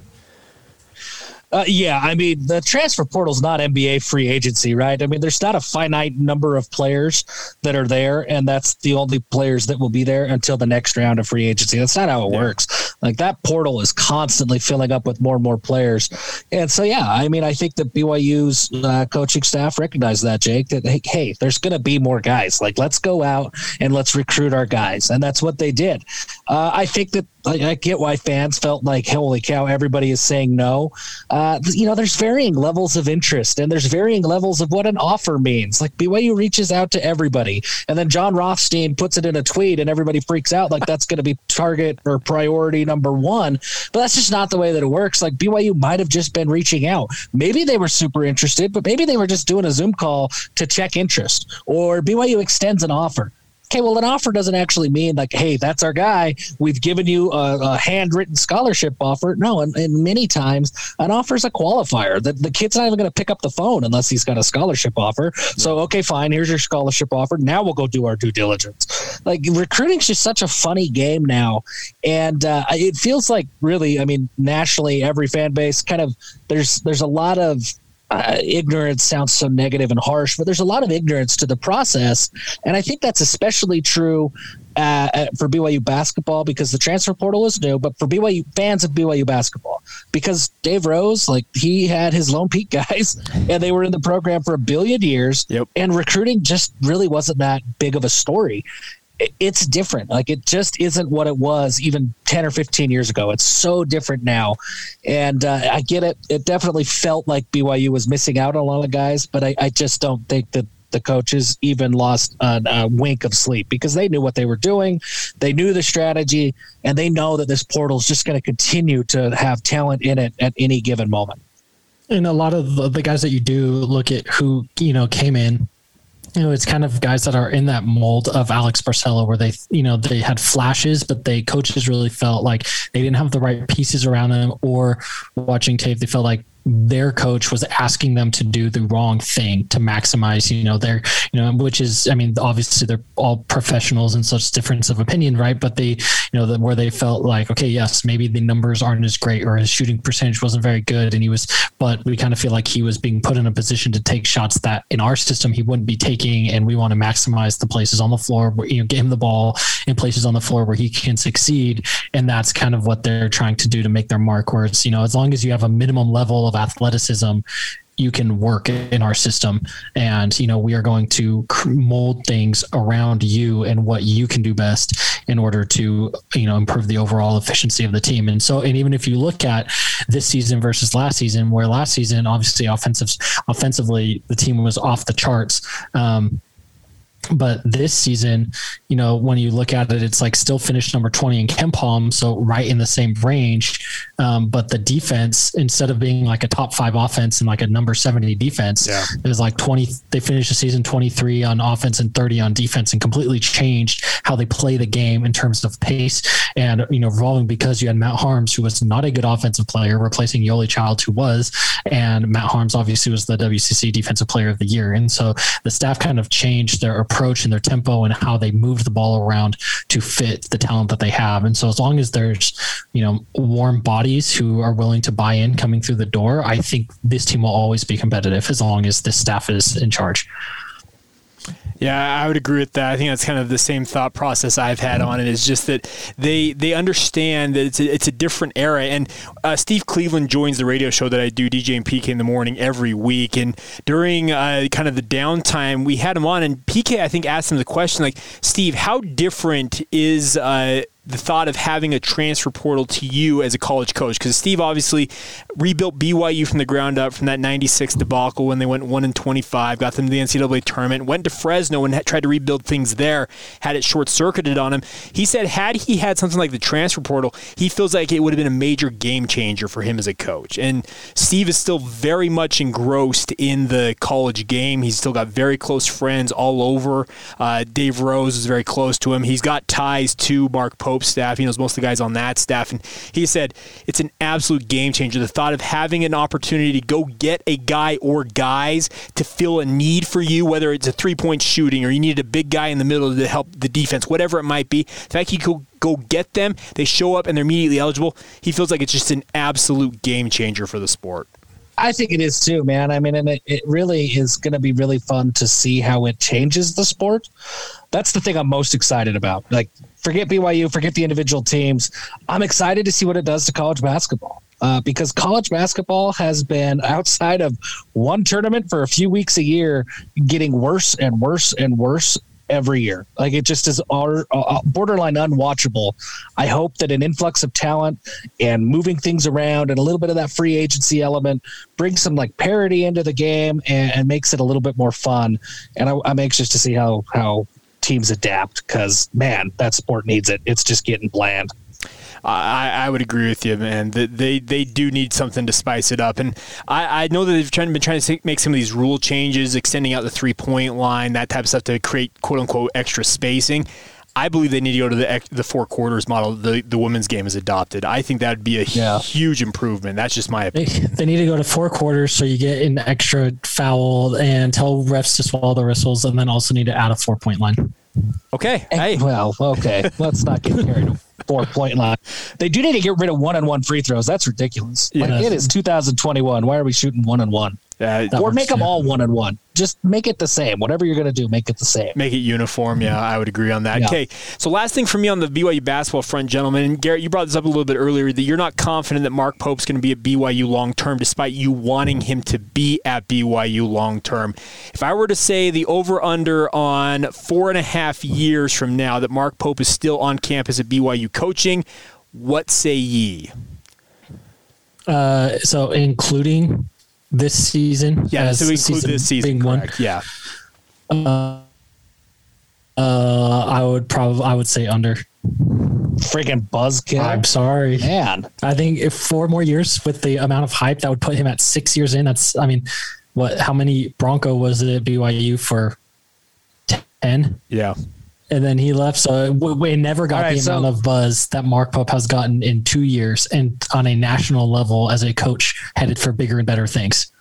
Uh, yeah, I mean the transfer portal is not NBA free agency, right? I mean, there's not a finite number of players that are there, and that's the only players that will be there until the next round of free agency. That's not how it works. Like that portal is constantly filling up with more and more players, and so yeah, I mean, I think that BYU's uh, coaching staff recognized that, Jake. That hey, hey there's going to be more guys. Like let's go out and let's recruit our guys, and that's what they did. Uh, I think that I, I, get why fans felt like, holy cow, everybody is saying no. Uh, you know, there's varying levels of interest and there's varying levels of what an offer means. Like BYU reaches out to everybody, and then Jon Rothstein puts it in a tweet, and everybody freaks out like that's going to be target or priority number one. But that's just not the way that it works. Like BYU might have just been reaching out. Maybe they were super interested, but maybe they were just doing a Zoom call to check interest, or BYU extends an offer okay, well, an offer doesn't actually mean like, hey, that's our guy. We've given you a, a handwritten scholarship offer. No, and, and, many times an offer is a qualifier. The, the kid's not even going to pick up the phone unless he's got a scholarship offer. So, okay, fine, here's your scholarship offer. Now we'll go do our due diligence. Like recruiting's just such a funny game now, and uh, it feels like really, I mean, nationally, every fan base kind of there's there's a lot of uh, ignorance sounds so negative and harsh, but there's a lot of ignorance to the process. And I think that's especially true uh, for BYU basketball because the transfer portal is new, but for BYU fans of BYU basketball, because Dave Rose, like he had his Lone Peak guys and they were in the program for a billion years. Yep. And recruiting just really wasn't that big of a story it's different. Like it just isn't what it was even 10 or 15 years ago. It's so different now. And uh, I get it. It definitely felt like BYU was missing out on a lot of guys, but I, I just don't think that the coaches even lost a, a, wink of sleep because they knew what they were doing. They knew the strategy, and they know that this portal is just going to continue to have talent in it at any given moment. And a lot of the guys that you do look at who, you know, came in you know, it's kind of guys that are in that mold of Alex Barcelo, where they, you know, they had flashes, but they coaches really felt like they didn't have the right pieces around them, or watching tape, they felt like their coach was asking them to do the wrong thing to maximize, you know, their, you know, which is, I mean, obviously they're all professionals and such difference of opinion, right? But they, you know, the, where they felt like, okay, yes, maybe the numbers aren't as great or his shooting percentage wasn't very good. And he was, but we kind of feel like he was being put in a position to take shots that in our system he wouldn't be taking. And we want to maximize the places on the floor where, you know, get him the ball in places on the floor where he can succeed. And that's kind of what they're trying to do to make their mark, where it's, you know, as long as you have a minimum level of athleticism, you can work in our system. And you know we are going to mold things around you and what you can do best in order to you know improve the overall efficiency of the team. And so and even if you look at this season versus last season where last season obviously offensive offensively the team was off the charts um, but this season, you know, when you look at it, it's like still finished number 20 in KenPom, so right in the same range. Um, but the defense, instead of being like a top five offense and like a number 70 defense, yeah. is like 20. They finished the season 23 on offense and 30 on defense and completely changed how they play the game in terms of pace and, you know, revolving because you had Matt Haarms, who was not a good offensive player, replacing Yoeli Childs, who was. And Matt Haarms obviously was the WCC Defensive Player of the Year. And so the staff kind of changed their approach and their tempo and how they moved the ball around to fit the talent that they have. And so as long as there's, you know, warm bodies who are willing to buy in coming through the door, I think this team will always be competitive as long as this staff is in charge. Yeah, I would agree with that. I think that's kind of the same thought process I've had on it. Is just that they they understand that it's a, it's a different era. And uh, Steve Cleveland joins the radio show that I do, DJ and PK in the morning every week. And during uh, kind of the downtime, we had him on, and PK I think asked him the question like, Steve, how different is uh, the thought of having a transfer portal to you as a college coach? Because Steve obviously rebuilt BYU from the ground up from that 96 debacle when they went 1 and 25, got them to the NCAA tournament, went to Fresno and tried to rebuild things there, had it short circuited on him. He said, had he had something like the transfer portal, he feels like it would have been a major game changer for him as a coach. And Steve is still very much engrossed in the college game. He's still got very close friends all over. Uh, Dave Rose is very close to him. He's got ties to Mark Pope Pope staff. He knows most of the guys on that staff. And he said it's an absolute game changer. The thought of having an opportunity to go get a guy or guys to fill a need for you, whether it's a three point shooting or you need a big guy in the middle to help the defense, whatever it might be. The fact he could go get them, they show up and they're immediately eligible. He feels like it's just an absolute game changer for the sport. I think it is too, man. I mean, and it, it really is going to be really fun to see how it changes the sport. That's the thing I'm most excited about. Like, forget BYU, forget the individual teams. I'm excited to see what it does to college basketball. Uh, because college basketball has been outside of one tournament for a few weeks a year getting worse and worse and worse every year. Like it just is uh, uh, borderline unwatchable. I hope that an influx of talent and moving things around and a little bit of that free agency element brings some like parity into the game and, and makes it a little bit more fun. And I, I'm anxious to see how how teams adapt because man, that sport needs it. It's just getting bland. I, I would agree with you, man. They they do need something to spice it up, and I, I know that they've been trying to make some of these rule changes, extending out the three point line, that type of stuff to create quote unquote extra spacing. I believe they need to go to the the four quarters model. The the women's game is adopted. I think that would be a yeah. huge improvement. That's just my opinion. They, they, need to go to four quarters so you get an extra foul and tell refs to swallow the whistles, and then also need to add a four point line. Okay. Eh, hey. Well, okay. Let's not get carried away four point line. They do need to get rid of one on one free throws. That's ridiculous. Yeah, like it is 2021. Why are we shooting one on one? Uh, or make them all one on one. Just make it the same. Whatever you're going to do, make it the same. Make it uniform. Yeah, I would agree on that. Yeah. Okay. So, last thing for me on the BYU basketball front, gentlemen. And Garrett, you brought this up a little bit earlier that you're not confident that Mark Pope's going to be at BYU long term, despite you wanting him to be at BYU long term. If I were to say the over under on four and a half years from now that Mark Pope is still on campus at BYU coaching, what say ye? Uh, so, including this season. Yeah, so we include this season. Correct. One. Yeah. Uh, uh, I would probably I would say under. Freaking buzzkill. I'm sorry, man. I think if four more years with the amount of hype that would put him at six years in. That's I mean, what? How many Bronco was it at BYU for? Ten. Yeah and then he left. So we, we never got right, the so, amount of buzz that Mark Pope has gotten in two years and on a national level as a coach headed for bigger and better things.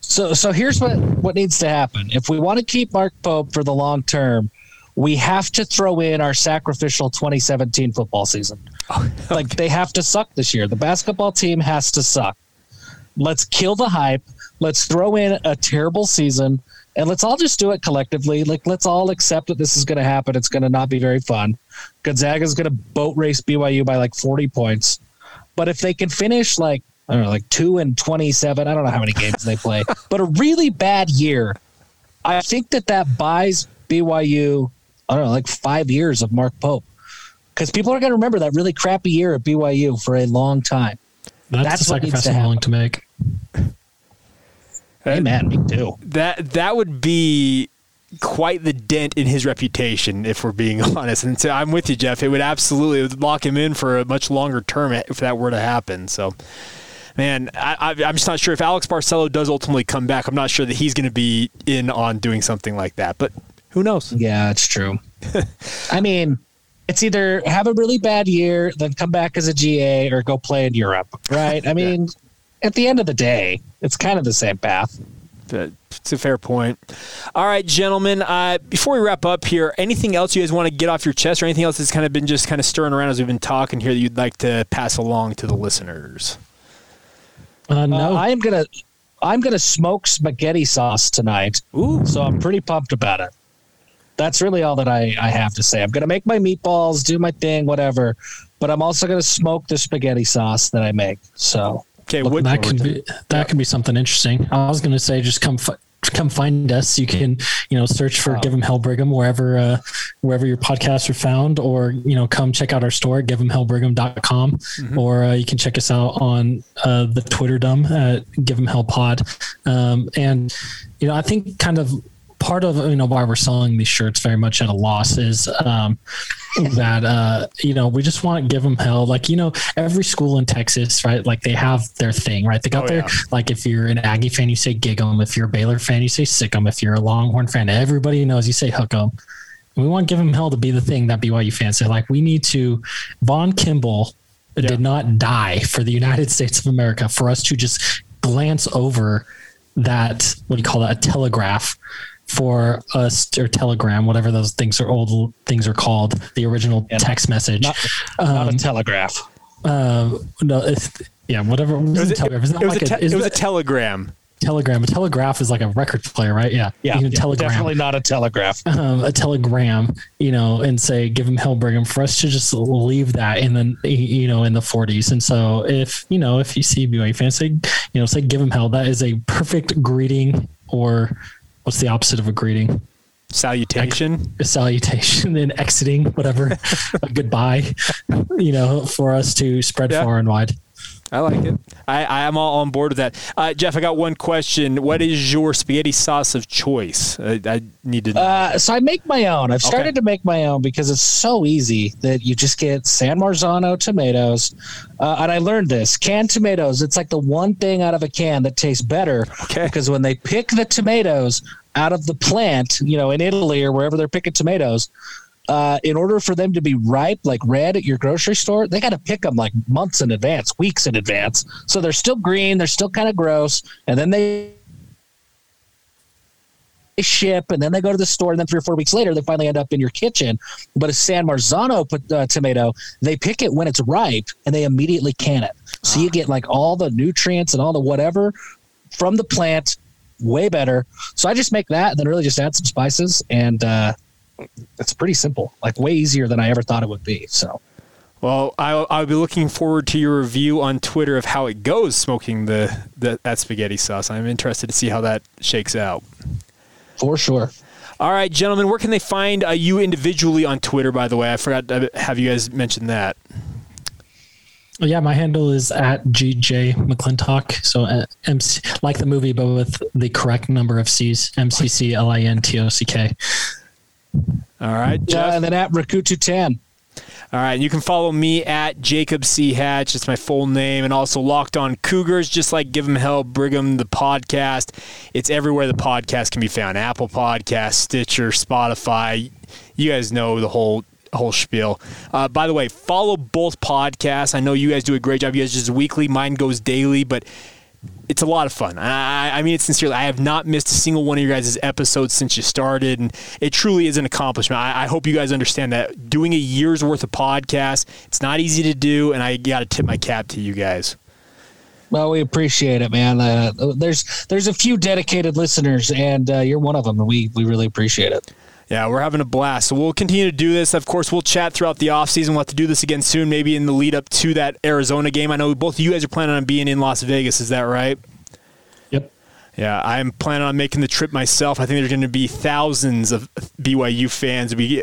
So, so here's what, what needs to happen. If we want to keep Mark Pope for the long term, we have to throw in our sacrificial 2017 football season. okay. Like they have to suck this year. The basketball team has to suck. Let's kill the hype. Let's throw in a terrible season and let's all just do it collectively. Like, let's all accept that this is going to happen. It's going to not be very fun. Gonzaga is going to boat race BYU by like 40 points. But if they can finish like, I don't know, like two and 27, I don't know how many games they play, but a really bad year, I think that that buys BYU, I don't know, like five years of Mark Pope. Because people are going to remember that really crappy year at BYU for a long time. That's, That's needs to I'm willing to make. Hey man, me too. That that would be quite the dent in his reputation, if we're being honest. And so I'm with you, Jeff. It would absolutely would lock him in for a much longer term if that were to happen. So, man, I, am just not sure if Alex Barcelo does ultimately come back. I'm not sure that he's going to be in on doing something like that. But who knows? Yeah, it's true. I mean, it's either have a really bad year, then come back as a GA, or go play in Europe, right? I mean. At the end of the day, it's kind of the same path. It's a fair point. All right, gentlemen. Uh, before we wrap up here, anything else you guys want to get off your chest, or anything else that's kind of been just kind of stirring around as we've been talking here that you'd like to pass along to the listeners? Uh, no, uh, I am gonna I'm gonna smoke spaghetti sauce tonight. Ooh, so I'm pretty pumped about it. That's really all that I, I have to say. I'm gonna make my meatballs, do my thing, whatever. But I'm also gonna smoke the spaghetti sauce that I make. So Okay, that could be that could be something interesting. I was going to say just come come find us. You can you know search for wow. Give 'em Hell Brigham wherever uh, wherever your podcasts are found, or you know come check out our store at givemhellbrigham.com, mm-hmm. or uh, you can check us out on uh, the Twitter dumb at Give 'em Hell Pod, um, and you know I think kind of part of you know why we're selling these shirts very much at a loss is um, that uh, you know we just want to give them hell. Like you know every school in Texas, right? Like they have their thing, right? They got oh, their yeah. like if you're an Aggie fan, you say gig 'em. If you're a Baylor fan, you say sick 'em. If you're a Longhorn fan, everybody knows you say hook 'em. We want to give them hell to be the thing that BYU fans say. Like we need to. Vaughn Kimball yeah. did not die for the United States of America for us to just glance over that what do you call that a telegraph for us or telegram whatever those things are old things are called the original yeah, text message. Not, um, a um, telegraph. uh, no yeah whatever it was, it, it, it, was, a, te- it was a telegram. Telegram a telegraph is like a record player right? Yeah yeah, yeah telegram. definitely not a telegraph. um, a telegram you know and say give him hell brigham for us to just leave that in the you know in the 40s and so if you know if you see BYU fans say you know say give him hell that is a perfect greeting or what's the opposite of a greeting? Salutation. a salutation and exiting, whatever, a goodbye, you know, for us to spread Yeah. far and wide. I like it. I, I am all on board with that. Uh, Jeff, I got one question. What is your spaghetti sauce of choice? I, I need to know. Uh, so I make my own. I've started Okay. to make my own because it's so easy that you just get San Marzano tomatoes. Uh, and I learned this canned tomatoes, it's like the one thing out of a can that tastes better. Okay. Because when they pick the tomatoes out of the plant, you know, in Italy or wherever they're picking tomatoes, uh, in order for them to be ripe, like red at your grocery store, they got to pick them like months in advance, weeks in advance. So they're still green, they're still kind of gross, and then they ship and then they go to the store and then three or four weeks later they finally end up in your kitchen. But a san marzano put- uh, tomato they pick it when it's ripe and they immediately can it. So you get like all the nutrients and all the whatever from the plant way better. So i just make that and then really just add some spices and uh it's pretty simple like way easier than i ever thought it would be so Well, I'll, I'll be looking forward to your review on Twitter of how it goes smoking the, the that spaghetti sauce. I'm interested to see how that shakes out. for sure All right, gentlemen, where can they find uh, you individually on Twitter? By the way, I forgot to have you guys mention that. Yeah, my handle is at GJ McClintock. So uh, MC, like the movie, but with the correct number of C's. M C C L I N T O C K. All right, yeah Jeff. and then at rakutu 10 All right, you can follow me at Jacob C. Hatch. It's my full name, and also Locked On Cougars, just like Give 'em Hell, Brigham, the podcast. It's everywhere the podcast can be found: Apple Podcasts, Stitcher, Spotify. You guys know the whole whole spiel. Uh, by the way, follow both podcasts. I know you guys do a great job. You guys just weekly. Mine goes daily, but it's a lot of fun. I, I mean it sincerely. I have not missed a single one of your guys' episodes since you started, and it truly is an accomplishment. I, I hope you guys understand that doing a year's worth of podcasts, it's not easy to do, and I got to tip my cap to you guys. Well, we appreciate it, man. Uh, there's there's a few dedicated listeners, and uh, you're one of them, and we we really appreciate it. Yeah, we're having a blast. So we'll continue to do this. Of course, we'll chat throughout the offseason. We'll have to do this again soon, maybe in the lead up to that Arizona game. I know both of you guys are planning on being in Las Vegas. Is that right? Yep. Yeah, I'm planning on making the trip myself. I think there's going to be thousands of BYU fans be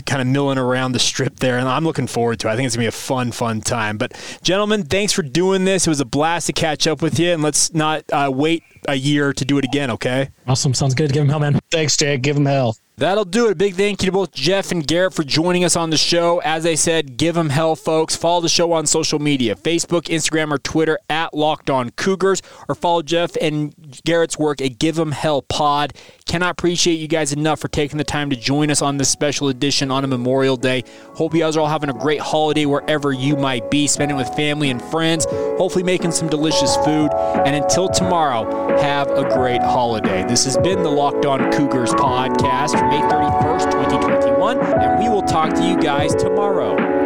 kind of milling around the strip there, and I'm looking forward to it. I think it's going to be a fun, fun time. But, gentlemen, thanks for doing this. It was a blast to catch up with you, and let's not uh, wait a year to do it again, okay? Awesome. Sounds good. Give him hell, man. Thanks, Jake. Give them hell. That'll do it. A big thank you to both Jeff and Garrett for joining us on the show. As I said, give them hell, folks. Follow the show on social media Facebook, Instagram, or Twitter at Locked On Cougars, or follow Jeff and Garrett's work at Give Them Hell Pod. Cannot appreciate you guys enough for taking the time to join us on this special edition on a Memorial Day. Hope you guys are all having a great holiday wherever you might be, spending with family and friends, hopefully making some delicious food. And until tomorrow, have a great holiday. This has been the Locked On Cougars podcast for May 31st, 2021, and we will talk to you guys tomorrow.